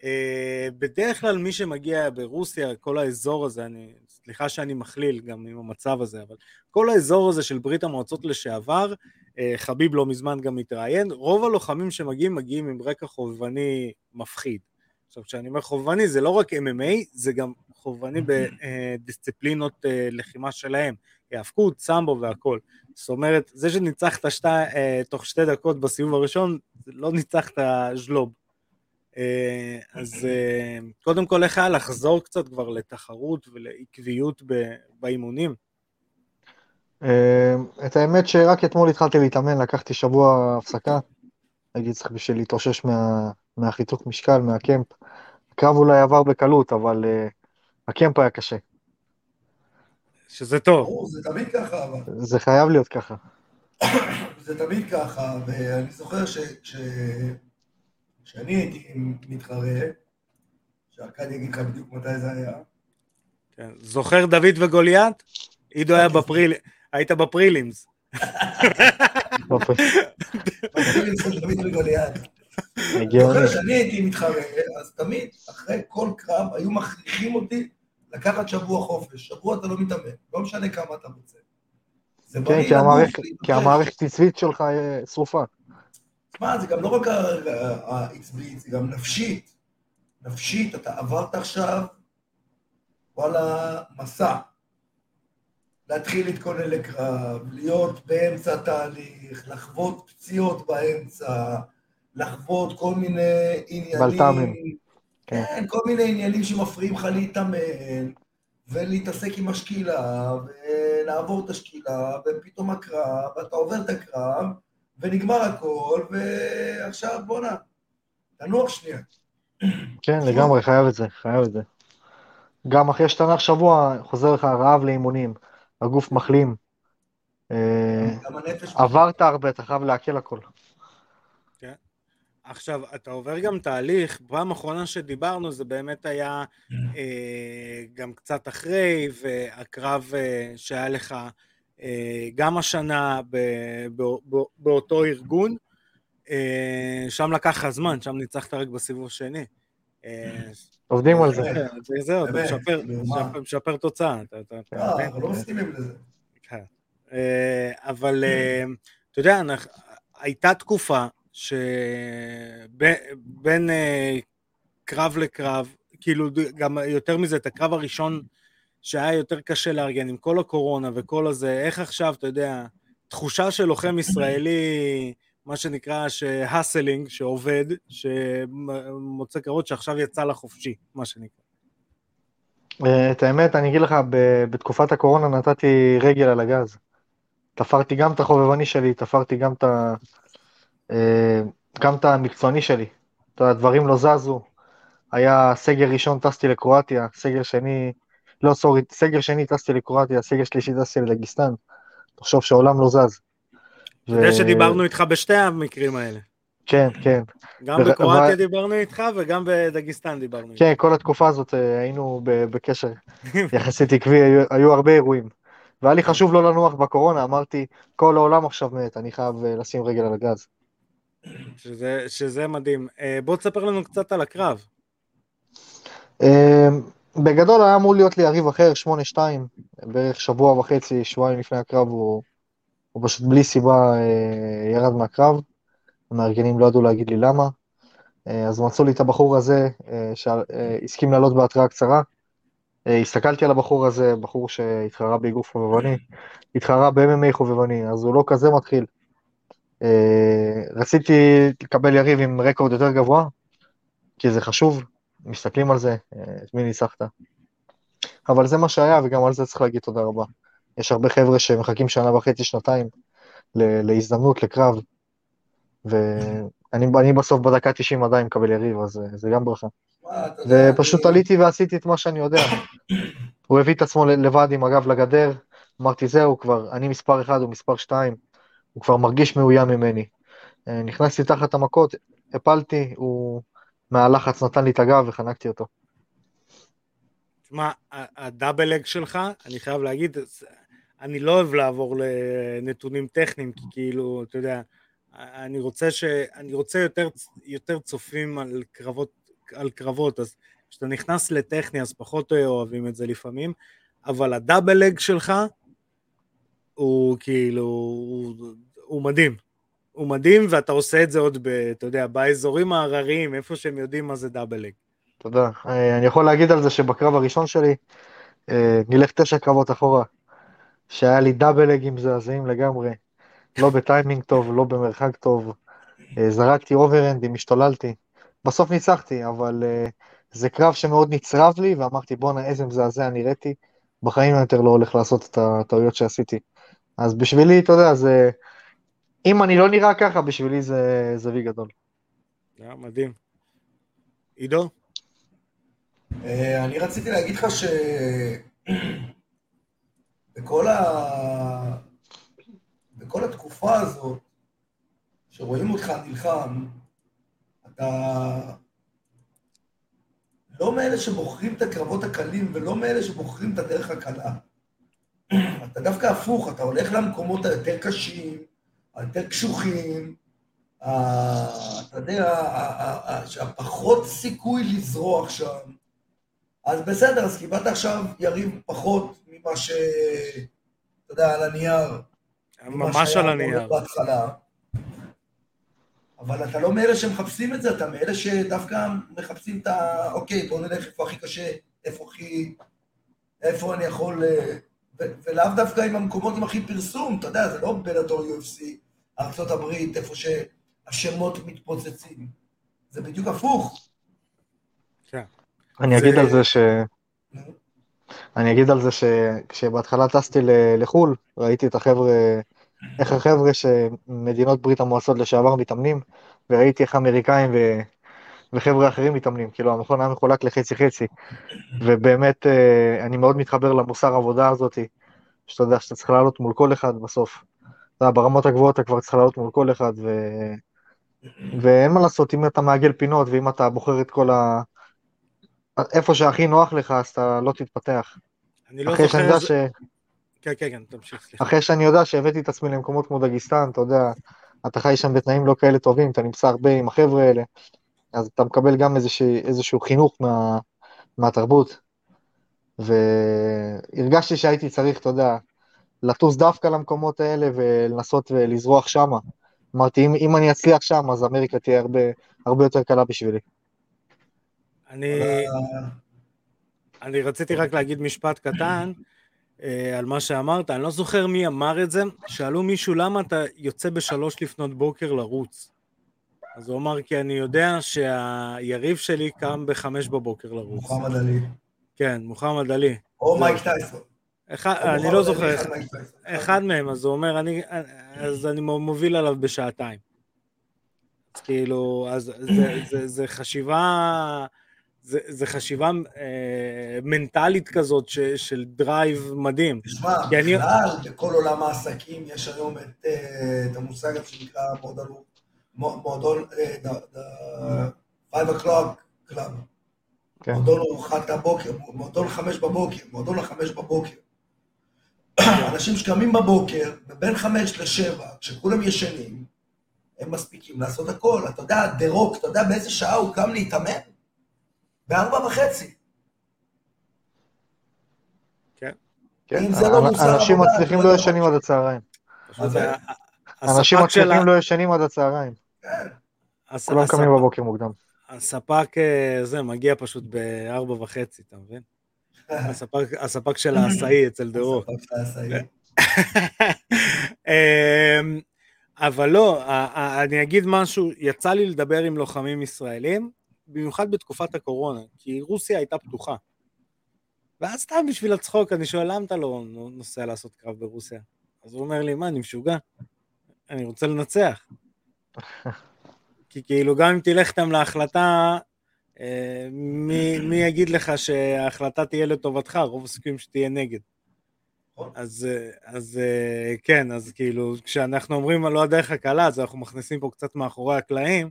אה, בדרך כלל מי שמגיע ברוסיה, כל האזור הזה, אני, סליחה שאני מכליל גם עם המצב הזה, אבל כל האזור הזה של ברית המועצות לשעבר, אה, חביב לא מזמן גם התראיין, רוב הלוחמים שמגיעים מגיעים עם רקע חובבני מפחיד. עכשיו, כשאני אומר חובבני, זה לא רק MMA, זה גם חובבני בדיסציפלינות אה, לחימה שלהם, היאבקות, סמבו והכל. זאת אומרת, זה שניצחת שתי, אה, תוך שתי דקות בסיבוב הראשון, לא ניצחת ז'לוב. אה, אז קודם כל, איך היה לחזור קצת כבר לתחרות ולעקביות באימונים? את האמת שרק אתמול התחלתי להתאמן, לקחתי שבוע הפסקה, הייתי צריך בשביל להתאושש מה, מהחיתוך משקל, מהקמפ. הקרב אולי עבר בקלות, אבל uh, הקמפ היה קשה. שזה טוב. ברור, זה תמיד ככה, אבל... זה חייב להיות ככה. *coughs* זה תמיד ככה, ואני זוכר כשאני הייתי מתחרה, שארכדי יגיד לך בדיוק מתי זה היה. כן. זוכר דוד וגוליית? עידו היה בפריל... היית בפרילימס. *laughs* וגוליית. הגיוני. זוכר שאני הייתי מתחרה, אז תמיד, אחרי כל קרב, היו מכריחים אותי לקחת שבוע חופש. שבוע אתה לא מתאמן, לא משנה כמה אתה רוצה. כן, כי המערכת- עצבית שלך אה, שרופה. תשמע, זה גם לא רק העצבית, זה גם נפשית. נפשית, אתה עברת עכשיו, וואלה, מסע. להתחיל להתכונן לקרב, להיות באמצע התהליך, לחוות פציעות באמצע, לחוות כל מיני עניינים. בלת"מים. כן. כן, כל מיני עניינים שמפריעים לך להתאמן, ולהתעסק עם השקילה, ולעבור את השקילה, ופתאום הקרב, ואתה עובר את הקרב, ונגמר הכל, ועכשיו בואנה, תנוח שנייה. כן, לגמרי, חייב את זה, חייב את זה. גם אחרי שאתה נח שבוע, חוזר לך רעב לאימונים, הגוף מחלים. אה. עברת הרבה, אתה חייב לעכל הכל. עכשיו, אתה עובר גם תהליך, פעם אחרונה שדיברנו זה באמת היה אה, גם קצת אחרי, והקרב אה, שהיה לך אה, גם השנה ב, ב, ב, באותו ארגון, אה, שם לקח לך זמן, שם ניצחת רק בסיבוב השני. אה, עובדים על זה. זה- זהו, אתה משפר, תוצאה. אה? אנחנו לא מסכימים לזה. כן. אה, אבל אה, אתה יודע, הייתה תקופה שבין אה, קרב לקרב, כאילו גם יותר מזה, את הקרב הראשון שהיה יותר קשה לארגן עם כל הקורונה וכל הזה, איך עכשיו, אתה יודע, תחושה של לוחם ישראלי, מה שנקרא, שהאסלינג, שעובד, שמוצא קרבות שעכשיו יצא לחופשי, מה שנקרא. אה, את האמת, אני אגיד לך, בתקופת הקורונה נתתי רגל על הגז. תפרתי גם את החובבני שלי, תפרתי גם את. אה, גם את המקצועני שלי. אתה יודע, דברים לא זזו. היה סגר ראשון, טסתי לקרואטיה, סגר שני, לא, סורי, סגר שני טסתי לקרואטיה, סגר שלישי טסתי לדגיסטן. תחשוב שהעולם לא זז. אתה יודע שדיברנו איתך בשתי המקרים האלה. כן, כן. גם בקרואטיה דיברנו איתך וגם בדגיסטן דיברנו איתך. כן, כל התקופה הזאת אה, היינו בקשר *laughs* יחסית עקבי, היו, הרבה אירועים. והיה לי חשוב לא לנוח בקורונה, אמרתי, כל העולם עכשיו מת, אני חייב אה, לשים רגל על הגז. שזה, שזה מדהים. אה, בוא תספר לנו קצת על הקרב. בגדול היה אמור להיות לי יריב אחר, 8-2, בערך שבוע וחצי, שבועיים לפני הקרב, הוא, הוא פשוט בלי סיבה אה, ירד מהקרב. המארגנים לא ידעו להגיד לי למה. אה, אז מצאו לי את הבחור הזה, אה, שהסכים לעלות בהתראה קצרה. הסתכלתי על הבחור הזה, בחור שהתחרה באגרוף חובבני, התחרה ב-MMA חובבני, אז הוא לא כזה מתחיל. רציתי לקבל יריב עם רקורד יותר גבוה, כי זה חשוב, מסתכלים על זה, את מי ניצחת. אבל זה מה שהיה, וגם על זה צריך להגיד תודה רבה. יש הרבה חבר'ה שמחכים שנה וחצי, שנתיים, להזדמנות, לקרב, ואני אני בסוף בדקה 90 עדיין מקבל יריב, אז זה גם ברכה. מה, ופשוט עליתי ועשיתי את מה שאני יודע. הוא הביא את עצמו לבד עם הגב לגדר, אמרתי זהו כבר, אני מספר אחד, הוא מספר שתיים, הוא כבר מרגיש מאוים ממני. אה, נכנסתי תחת המכות, הפלתי, הוא מהלחץ נתן לי את הגב וחנקתי אותו. תשמע, ה- הדאבל אג שלך, אני חייב להגיד, אני לא אוהב לעבור לנתונים טכניים, כי כאילו, אתה יודע, אני רוצה ש... אני רוצה יותר, יותר צופים על קרבות, על קרבות, אז כשאתה נכנס לטכני אז פחות אוהבים את זה לפעמים, אבל ה double leg שלך הוא כאילו, הוא, הוא מדהים. הוא מדהים, ואתה עושה את זה עוד, ב, אתה יודע, באזורים ההרריים, איפה שהם יודעים מה זה double leg. תודה. אה, אני יכול להגיד על זה שבקרב הראשון שלי, אה, נלך תשע קרבות אחורה, שהיה לי double leg ים מזעזעים לגמרי, לא בטיימינג טוב, לא במרחק טוב, אה, זרקתי overhand ים, השתוללתי. בסוף ניצחתי, אבל אה, זה קרב שמאוד נצרב לי, ואמרתי בואנה איזה מזעזע נראיתי, בחיים יותר לא הולך לעשות את הטעויות שעשיתי. אז בשבילי, אתה יודע, זה... אם אני לא נראה ככה, בשבילי זה, זה וי גדול. היה מדהים. עידו? אה, אני רציתי להגיד לך ש... בכל ה... בכל התקופה הזאת, שרואים אותך נלחם, אתה לא מאלה שבוחרים את הקרבות הקלים ולא מאלה שבוחרים את הדרך הקלה. אתה דווקא הפוך, אתה הולך למקומות היותר קשים, היותר קשוחים, אתה יודע, שהפחות סיכוי לזרוח שם, אז בסדר, אז קיבלת עכשיו יריב פחות ממה ש... אתה יודע, על הנייר. ממש על הנייר. בהתחלה. אבל אתה לא מאלה שמחפשים את זה, אתה מאלה שדווקא מחפשים את ה... אוקיי, בוא נלך איפה הכי קשה, איפה הכי... איפה אני יכול... אה, ו- ולאו דווקא עם המקומות עם הכי פרסום, אתה יודע, זה לא בלטור UFC, הברית, איפה שהשמות מתפוצצים. זה בדיוק הפוך. כן. אני זה- אגיד על זה ש... אני אגיד על זה שכשבהתחלה טסתי לחו"ל, ראיתי את החבר'ה, איך החבר'ה שמדינות ברית המועצות לשעבר מתאמנים, וראיתי איך אמריקאים ו... וחבר'ה אחרים מתאמנים, כאילו המכון היה מחולק לחצי חצי, ובאמת אה, אני מאוד מתחבר למוסר העבודה הזאת, שאתה יודע שאתה צריך לעלות מול כל אחד בסוף. אתה ברמות הגבוהות אתה כבר צריך לעלות מול כל אחד, ו... ואין מה לעשות, אם אתה מעגל פינות ואם אתה בוחר את כל ה... איפה שהכי נוח לך, אז אתה לא תתפתח. אני לא זוכר... איזה- ש... כן, כן, כן, תמשיך, סליחה. אחרי שאני יודע שהבאתי את עצמי למקומות כמו דגיסטן, אתה יודע, אתה חי שם בתנאים לא כאלה טובים, אתה נמצא הרבה עם החבר'ה האלה, אז אתה מקבל גם איזשה, איזשהו חינוך מה, מהתרבות. והרגשתי שהייתי צריך, אתה יודע, לטוס דווקא למקומות האלה ולנסות ולזרוח שמה. אמרתי, אם, אם אני אצליח שם, אז אמריקה תהיה הרבה, הרבה יותר קלה בשבילי. אני... אני רציתי רק להגיד משפט קטן אה, על מה שאמרת, אני לא זוכר מי אמר את זה, שאלו מישהו למה אתה יוצא בשלוש לפנות בוקר לרוץ. אז הוא אמר, כי אני יודע שהיריב שלי קם בחמש בבוקר לרוץ. מוחמד עלי. כן, מוחמד עלי. או מייק טייסון. אחד, אני לא זוכר. אחד מהם, אז הוא אומר, אני, אז אני מוביל עליו בשעתיים. אז כאילו, אז זה, זה, זה חשיבה, זה, זה חשיבה אה, מנטלית כזאת ש, של drive מדהים. תשמע, כי אני- בכלל, בכל עולם העסקים יש היום את, אה, את המושג הזה שנקרא מועדון, o'clock club. כן. מועדון ארוחת הבוקר, מועדון חמש בבוקר, מועדון לחמש בבוקר. *clears throat* אנשים שקמים בבוקר, ובין חמש לשבע, כשכולם ישנים, הם מספיקים לעשות הכל. אתה יודע, דה רוק, אתה יודע באיזה שעה הוא קם להתאמן? בארבע וחצי. כן. כן, אם זה לא מוסר אנשים מצליחים לא ישנים. עד הצהריים. אנשים מצליחים לא ישנים עד הצהריים. כולם קמים בבוקר מוקדם. הספק אה, זה מגיע פשוט בארבע וחצי, אתה מבין? הספק, הספק של העשאי אצל *laughs* העשאי. *laughs* אמ, אבל לא, אני אגיד משהו, יצא לי לדבר עם לוחמים ישראלים, במיוחד בתקופת הקורונה, כי רוסיה הייתה פתוחה. ואז סתם בשביל הצחוק, אני שואל, למה אתה לא נוסע לעשות קרב ברוסיה? אז הוא אומר לי, מה, אני משוגע? אני רוצה לנצח. כי כאילו, גם אם תלך איתם להחלטה, אה, מי, מי יגיד לך שההחלטה תהיה לטובתך? רוב הסיכויים שתהיה נגד. אז, אז אה, כן, אז כאילו, כשאנחנו אומרים לא הדרך הקלה, אז אנחנו מכניסים פה קצת מאחורי הקלעים,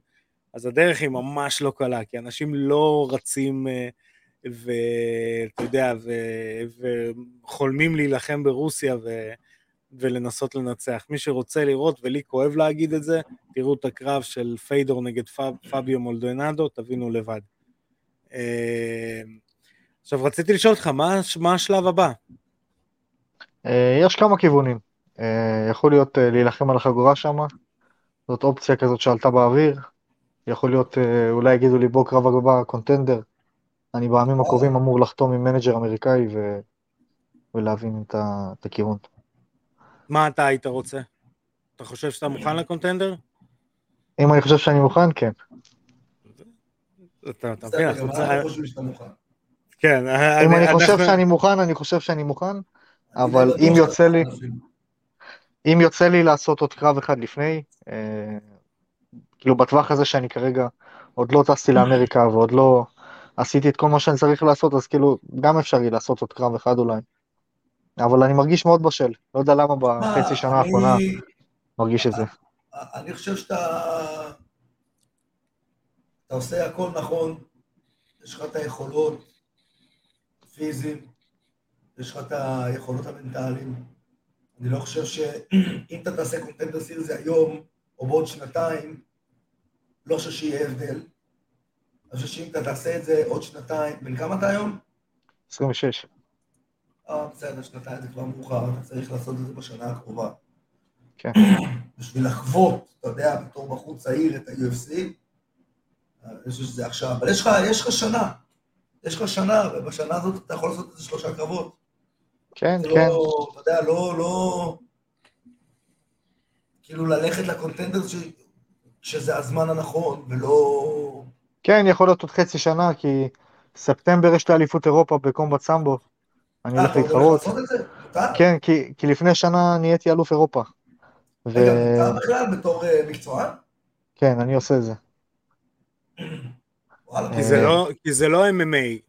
אז הדרך היא ממש לא קלה, כי אנשים לא רצים, אה, ואתה יודע, ו- וחולמים להילחם ברוסיה ו- ולנסות לנצח. מי שרוצה לראות, ולי כואב להגיד את זה, תראו את הקרב של פיידור נגד פב, פביו מולדונדו, תבינו לבד. אה, עכשיו, רציתי לשאול אותך, מה, מה השלב הבא? אה, יש כמה כיוונים. יכול להיות להילחם על החגורה שם, זאת אופציה כזאת שעלתה באוויר. יכול להיות, אה, אולי יגידו לי בוא קרב הבא contender. אני בימים הקרובים אמור לחתום עם manager אמריקאי ו... ולהבין את, ה... את הכיוון. מה אתה היית רוצה? אתה חושב שאתה מוכן ל contender? אם אני חושב שאני מוכן, כן. אתה אתה מבין, אנחנו אנחנו חושבים שאתה מוכן. כן, אם אני חושב שאני מוכן, אני חושב שאני מוכן. אבל אם יוצא לי-. אם יוצא לי לעשות עוד קרב אחד לפני, אה, כאילו בטווח הזה שאני כרגע עוד לא טסתי לאמריקה ועוד לא עשיתי את כל מה שאני צריך לעשות, אז כאילו גם אפשרי לעשות עוד קרב אחד אולי. אבל אני מרגיש מאוד בשל, לא יודע למה בחצי שנה האחרונה מרגיש את זה. אני חושב שאתה אתה עושה הכל נכון, יש לך את היכולות הפיזיים, יש לך את היכולות המנטליים. אני לא חושב שאם *clears throat* אתה תעשה קונטנדר סיריס היום, או בעוד שנתיים, לא חושב שיהיה הבדל. אני חושב שאם אתה תעשה את זה עוד שנתיים, בן כמה אתה היום? 26. אה, בסדר, שנתיים זה כבר מאוחר, אתה צריך לעשות את זה בשנה הקרובה. כן. *coughs* בשביל לחוות, אתה יודע, בתור בחור צעיר את ה-UFC, אני חושב שזה עכשיו, אבל יש לך, יש לך שנה. יש לך שנה, ובשנה הזאת אתה יכול לעשות איזה שלושה קרבות. כן, זה כן. לא, אתה יודע, לא, לא... כאילו ללכת לקונטנדר. שזה הזמן הנכון, ולא... כן, יכול להיות עוד חצי שנה, כי ספטמבר יש את האליפות אירופה בקומבט סמבו. אני אה, הולך אתה הולך להתחרות. זה? כן, כי, כי לפני שנה נהייתי אלוף אירופה. רגע, מותר בכלל בתור אה, מקצוען? כן, אני עושה את זה. *clears throat* כי זה אה. לא- כי זה לא MMA.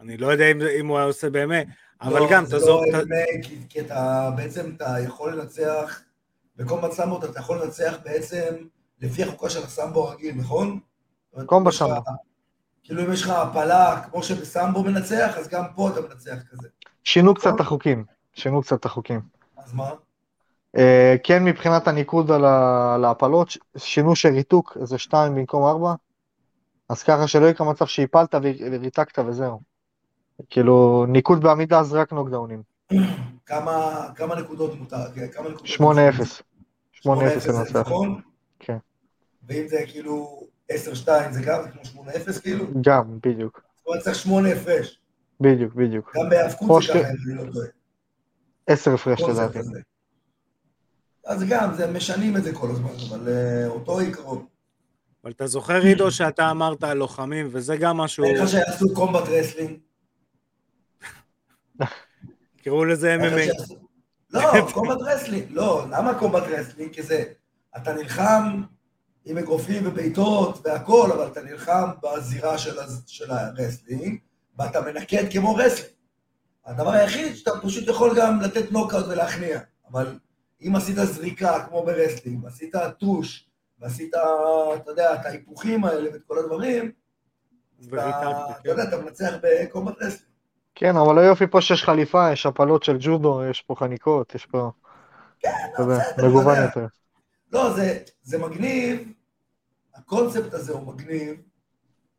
אני לא יודע אם זה- אם הוא היה עושה באמת, אבל לא, גם, זה תעזוב, לא ת- MMA, כי, כי אתה בעצם, אתה יכול לנצח, בקומבט סמבו אתה יכול לנצח בעצם לפי החוקה של הסמבו הרגיל, נכון? קומבט סמבו. כאילו אם יש לך הפלה, כמו שבסמבו מנצח, אז גם פה אתה מנצח כזה. שינו קצת את החוקים. שינו קצת את החוקים. אז מה? אה, כן, מבחינת הניקוד על ההפלות, שינו שריתוק זה שתיים במקום ארבע, אז ככה שלא יקרה מצב שהפלת וריתקת וזהו. כאילו, ניקוד בעמידה זה רק נוקדאונים. *clears throat* כמה, כמה נקודות מותר? כן, כמה נקודות? 8-0. 8-0 8-0 זה לנצח. נכון? כן. ואם זה כאילו 10-2 זה גם, כמו 8-0 כאילו? גם, בדיוק. זאת אומרת צריך 8 הפרש. בדיוק, בדיוק. גם בהיאבקות או זה ש- ככה, אם אני לא טועה. 10 הפרש לדעתי. אז גם, זה משנים את זה כל הזמן, אבל אה, אותו עיקרון. אבל אתה זוכר, עידו, שאתה אמרת על לוחמים, וזה גם משהו, איך שיעשו combat wrestling? קראו לזה MMA. לא, *laughs* combat wrestling. לא, למה combat wrestling? כי זה, אתה נלחם עם אגרופים ובעיטות והכל, אבל אתה נלחם בזירה של של ה wrestling, ואתה מנקד כמו wrestling. הדבר היחיד שאתה פשוט יכול גם לתת נוקאוט ולהכניע, אבל אם עשית זריקה כמו ב wrestling, ועשית טוש, ועשית, אתה יודע, את ההיפוכים האלה ואת כל הדברים, אתה אתה כן. יודע, אתה מנצח ב combat wrestling. כן, אבל היופי פה שיש חליפה, יש הפלות של ג'ודו, יש פה חניקות, יש פה, כן, אתה יודע, אתה מגוון. יותר. לא, זה, זה מגניב, הקונספט הזה הוא מגניב,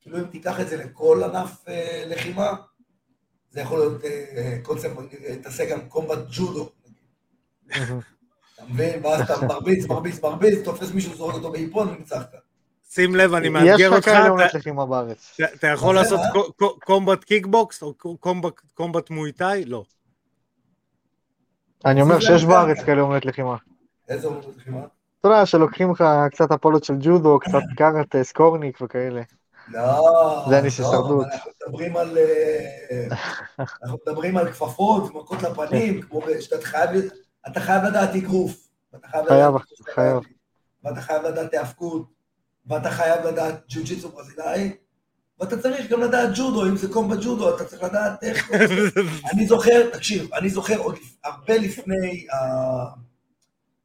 כאילו אם תיקח את זה לכל ענף אה, לחימה, זה יכול להיות אה, קונספט מגניב, אה, תעשה גם combat ג'ודו, אתה מבין? ואז אתה מרביץ, מרביץ, מרביץ, תופס מישהו, זורק אותו באיפון וניצחת. שים לב, אני יש מאתגר לך אותך, כאלה אתה- עונות לחימה בארץ. אתה- יכול מה לעשות קומבט קיקבוקס או קומבט- מואיטאי? לא. אני אומר שיש בארץ. כאלה עונות לחימה. איזה עונות לחימה? אתה יודע, שלוקחים לך קצת הפלות של ג'ודו, קצת קארטה, סקורניק וכאלה. לא, זה ניס לא, הישרדות. אבל אנחנו מדברים על... אה, אנחנו מדברים על כפפות, מכות לפנים, כמו ב- שאתה חייב, אתה חייב לדעת אגרוף. חייב חייב, ואתה חייב לדעת היאבקות, ואתה חייב לדעת ג'ו-ג'יצו ברזילאי, ואתה צריך גם לדעת ג'ודו, אם זה קומבה ג'ודו, אתה צריך לדעת איך... *laughs* אני זוכר, תקשיב, אני זוכר עוד הרבה לפני, ה-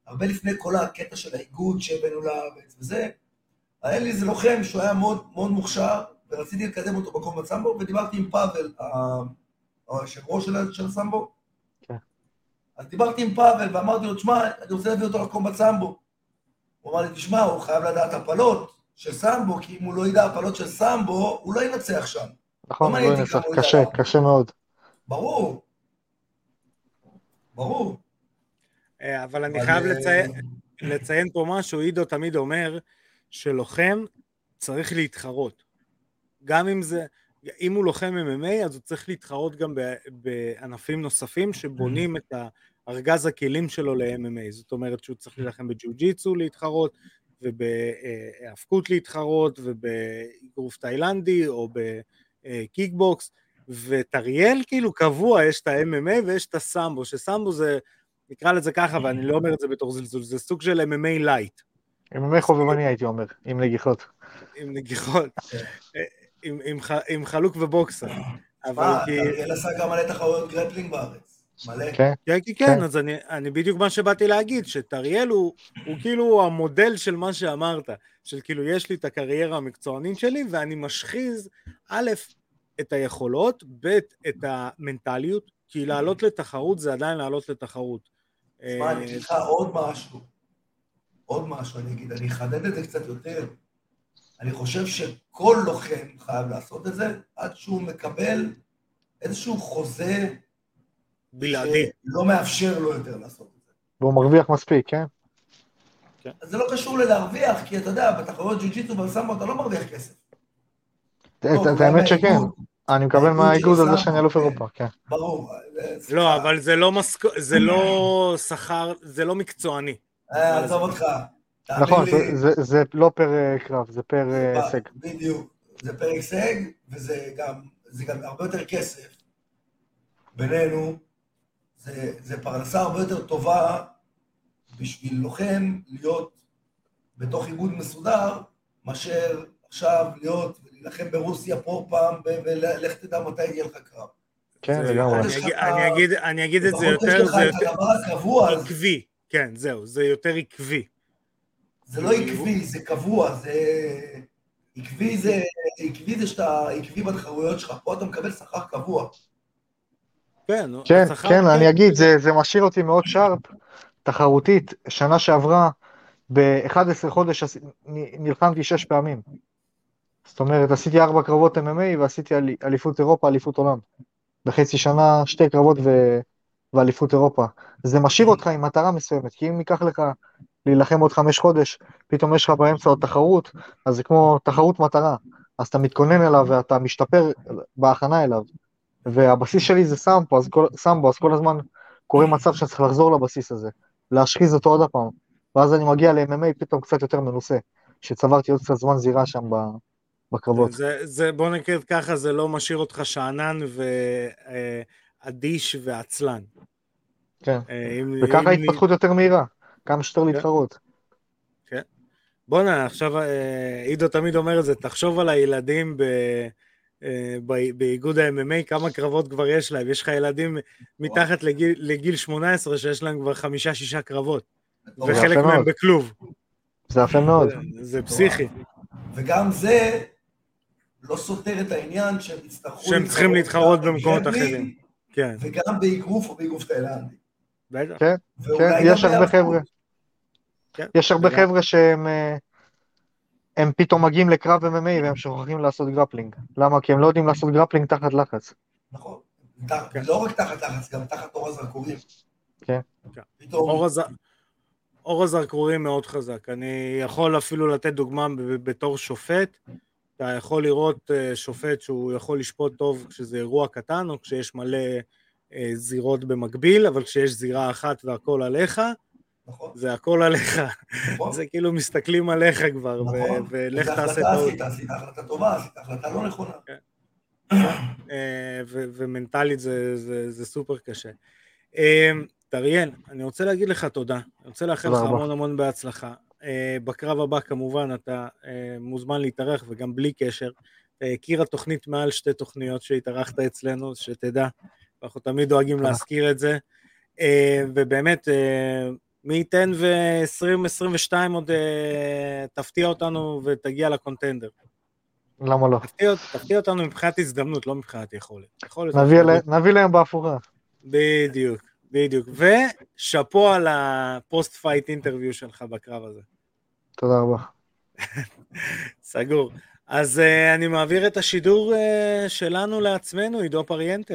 הרבה לפני כל הקטע של האיגוד שהבאנו לארץ וזה, היה לי איזה לוחם שהוא היה מאוד מאוד מוכשר, ורציתי לקדם אותו בקום בסמבו, ודיברתי עם פאבל, היושב ראש של, של הסמבו. כן. אז דיברתי עם פאבל ואמרתי לו, תשמע, אני רוצה להביא אותו לקום בסמבו. הוא אמר לי, תשמע, הוא חייב לדעת הפלות של סמבו, כי אם הוא לא ידע הפלות של סמבו, הוא לא ינצח שם. נכון, לא אותי ינצח, כמה הוא קשה. קשה מאוד. ברור. ברור. אה, אבל אני אבל, חייב אה, לציין, לציין פה משהו, עידו תמיד אומר שלוחם צריך להתחרות. גם אם זה, אם הוא לוחם MMA, אז הוא צריך להתחרות גם ב- בענפים נוספים שבונים את ארגז הכלים שלו ל-MMA. זאת אומרת שהוא צריך להילחם בג'יו-ג'יצו להתחרות, ובהיאבקות להתחרות, ובאגרוף תאילנדי, או בקיקבוקס. ואת טריאל כאילו קבוע, יש את ה-MMA ויש את הסמבו, שסמבו זה, נקרא לזה ככה, ואני לא אומר את זה בתור זלזול, זה סוג של MMA light, semi חובבני הייתי אומר, עם נגיחות. עם נגיחות, כן. עם, חלוק ובוקסר. אבל כי... טריאל עשה גם מלא תחרויות grappling בארץ. מלא. כן, כן, כן, כן. כן, אז אני, אני בדיוק מה שבאתי להגיד, שטריאל הוא, הוא כאילו המודל של מה שאמרת, של כאילו יש לי את הקריירה המקצוענית שלי ואני משחיז, א', את היכולות, ב', את המנטליות, כי לעלות לתחרות זה עדיין לעלות לתחרות. תשמע, אני אגיד לך עוד משהו. עוד משהו אני אגיד, אני אחדד את זה קצת יותר. אני חושב שכל לוחם חייב לעשות את זה עד שהוא מקבל איזשהו חוזה בלעדי. שלא מאפשר לו יותר לעשות את זה. והוא מרוויח מספיק, כן? אז זה לא קשור ללהרוויח, כי אתה יודע, בתחרויות ג'ו-ג'יטו בסמבו אתה לא מרוויח כסף. את- את האמת שכן. אני מקבל מהאיגוד הזה שאני אלוף כן. אירופה, כן. ברור. לא, אבל זה לא לא שכר, זה לא מקצועני. אה, עזוב אותך. נכון, זה- לא פר אה, קרב, זה פר אה, הישג. בדיוק. זה פר הישג, וזה גם, זה גם הרבה יותר כסף. בינינו, זה, זה פרנסה הרבה יותר טובה בשביל לוחם להיות בתוך איגוד מסודר, מאשר עכשיו להיות ולהילחם ברוסיה פה פעם, ולך תדע מתי יהיה לך קרב. כן, לגמרי. אני אגיד- את ה- אני אגיד- אני אגיד את זה יותר, זה יותר עקבי. כן, זהו, זה יותר עקבי. זה לא עקבי, זה קבוע, זה... עקבי זה, עקבי זה שאתה עקבי בתחרויות שלך, פה אתה מקבל שכר קבוע. כן, כן, השכר- כן, אני אגיד, זה, זה משאיר אותי מאוד שרפ, תחרותית. שנה שעברה, ב-11 חודש נלחמתי שש פעמים. זאת אומרת, עשיתי ארבע קרבות MMA ועשיתי אל- אליפות אירופה, אליפות עולם. בחצי שנה שתי קרבות ו... ואליפות אירופה. זה משאיר אותך עם מטרה מסוימת, כי אם ייקח לך להילחם עוד חמש חודש, פתאום יש לך באמצע עוד תחרות, אז זה כמו תחרות מטרה. אז אתה מתכונן אליו ואתה משתפר בהכנה אליו. והבסיס שלי זה סמבו, אז כל, סמבו, אז כל הזמן קורה מצב שאני צריך לחזור לבסיס הזה, להשחיז אותו עוד פעם, ואז אני מגיע ל-MMA פתאום קצת יותר מנוסה, שצברתי עוד קצת זמן זירה שם ב- בקרבות. זה, זה, בוא נקרא ככה, זה לא משאיר אותך שאנן ואדיש ועצלן. כן. אה, אם- וככה אם- ההתפתחות יותר מהירה, כמה שיותר להתחרות. בואנה, עכשיו אה, עידו תמיד אומר את זה, תחשוב על הילדים אה, ב- באיגוד ה-MMA, כמה קרבות כבר יש להם. יש לך ילדים מתחת לגיל, לגיל 18 שיש להם כבר חמישה-שישה קרבות, וחלק מהם. בכלוב. זה יפה מאוד. זה- פסיכי. וגם זה לא סותר את העניין שהם יצטרכו שהם צריכים להתחרות במקומות אחרים. כן, וגם באגרוף או באגרוף תאילנדי. בטח. כן, כן, גם יש הרבה. חבר'ה. כן. יש הרבה חבר'ה שהם אה, הם פתאום מגיעים לקרב MMA והם שוכחים לעשות grappling. למה? כי הם לא יודעים לעשות grappling תחת לחץ. נכון. תח- כן. לא רק תחת לחץ, גם תחת אור הזרקורים. כן. כן. פתאום, אור, הז... אור הזרקורים מאוד חזק. אני יכול אפילו לתת דוגמה בתור שופט. אתה יכול לראות אה, שופט שהוא יכול לשפוט טוב כשזה אירוע קטן או כשיש מלא אה, זירות במקביל, אבל כשיש זירה אחת והכל עליך, נכון, זה הכל עליך. נכון. זה כאילו מסתכלים עליך כבר, נכון. ולך תעשה טעות. עשית, עשית החלטה טובה, עשית החלטה לא נכונה. אה, ו- ומנטלית זה, זה, זה סופר קשה. אה, טריאל, אני רוצה להגיד לך תודה, אני רוצה לאחל לך. המון המון בהצלחה. אה, בקרב הבא כמובן אתה אה, מוזמן להתארח וגם בלי קשר. הכיר התוכנית מעל שתי תוכניות שהתארחת אצלנו, שתדע, אנחנו תמיד דואגים. להזכיר את זה. אה, ובאמת, אה, מי ייתן ו-2022 עוד אה, תפתיע אותנו ותגיע לקונטנדר. למה לא? תפתיע, תפתיע אותנו מבחינת הזדמנות, לא מבחינת יכולת. יכולת נביא אלה- נביא להם באפורה. בדיוק, בדיוק. ושאפו על ה post-fight interview שלך בקרב הזה. תודה רבה. סגור. אז אה, אני מעביר את השידור אה, שלנו לעצמנו, עידו פריאנטה.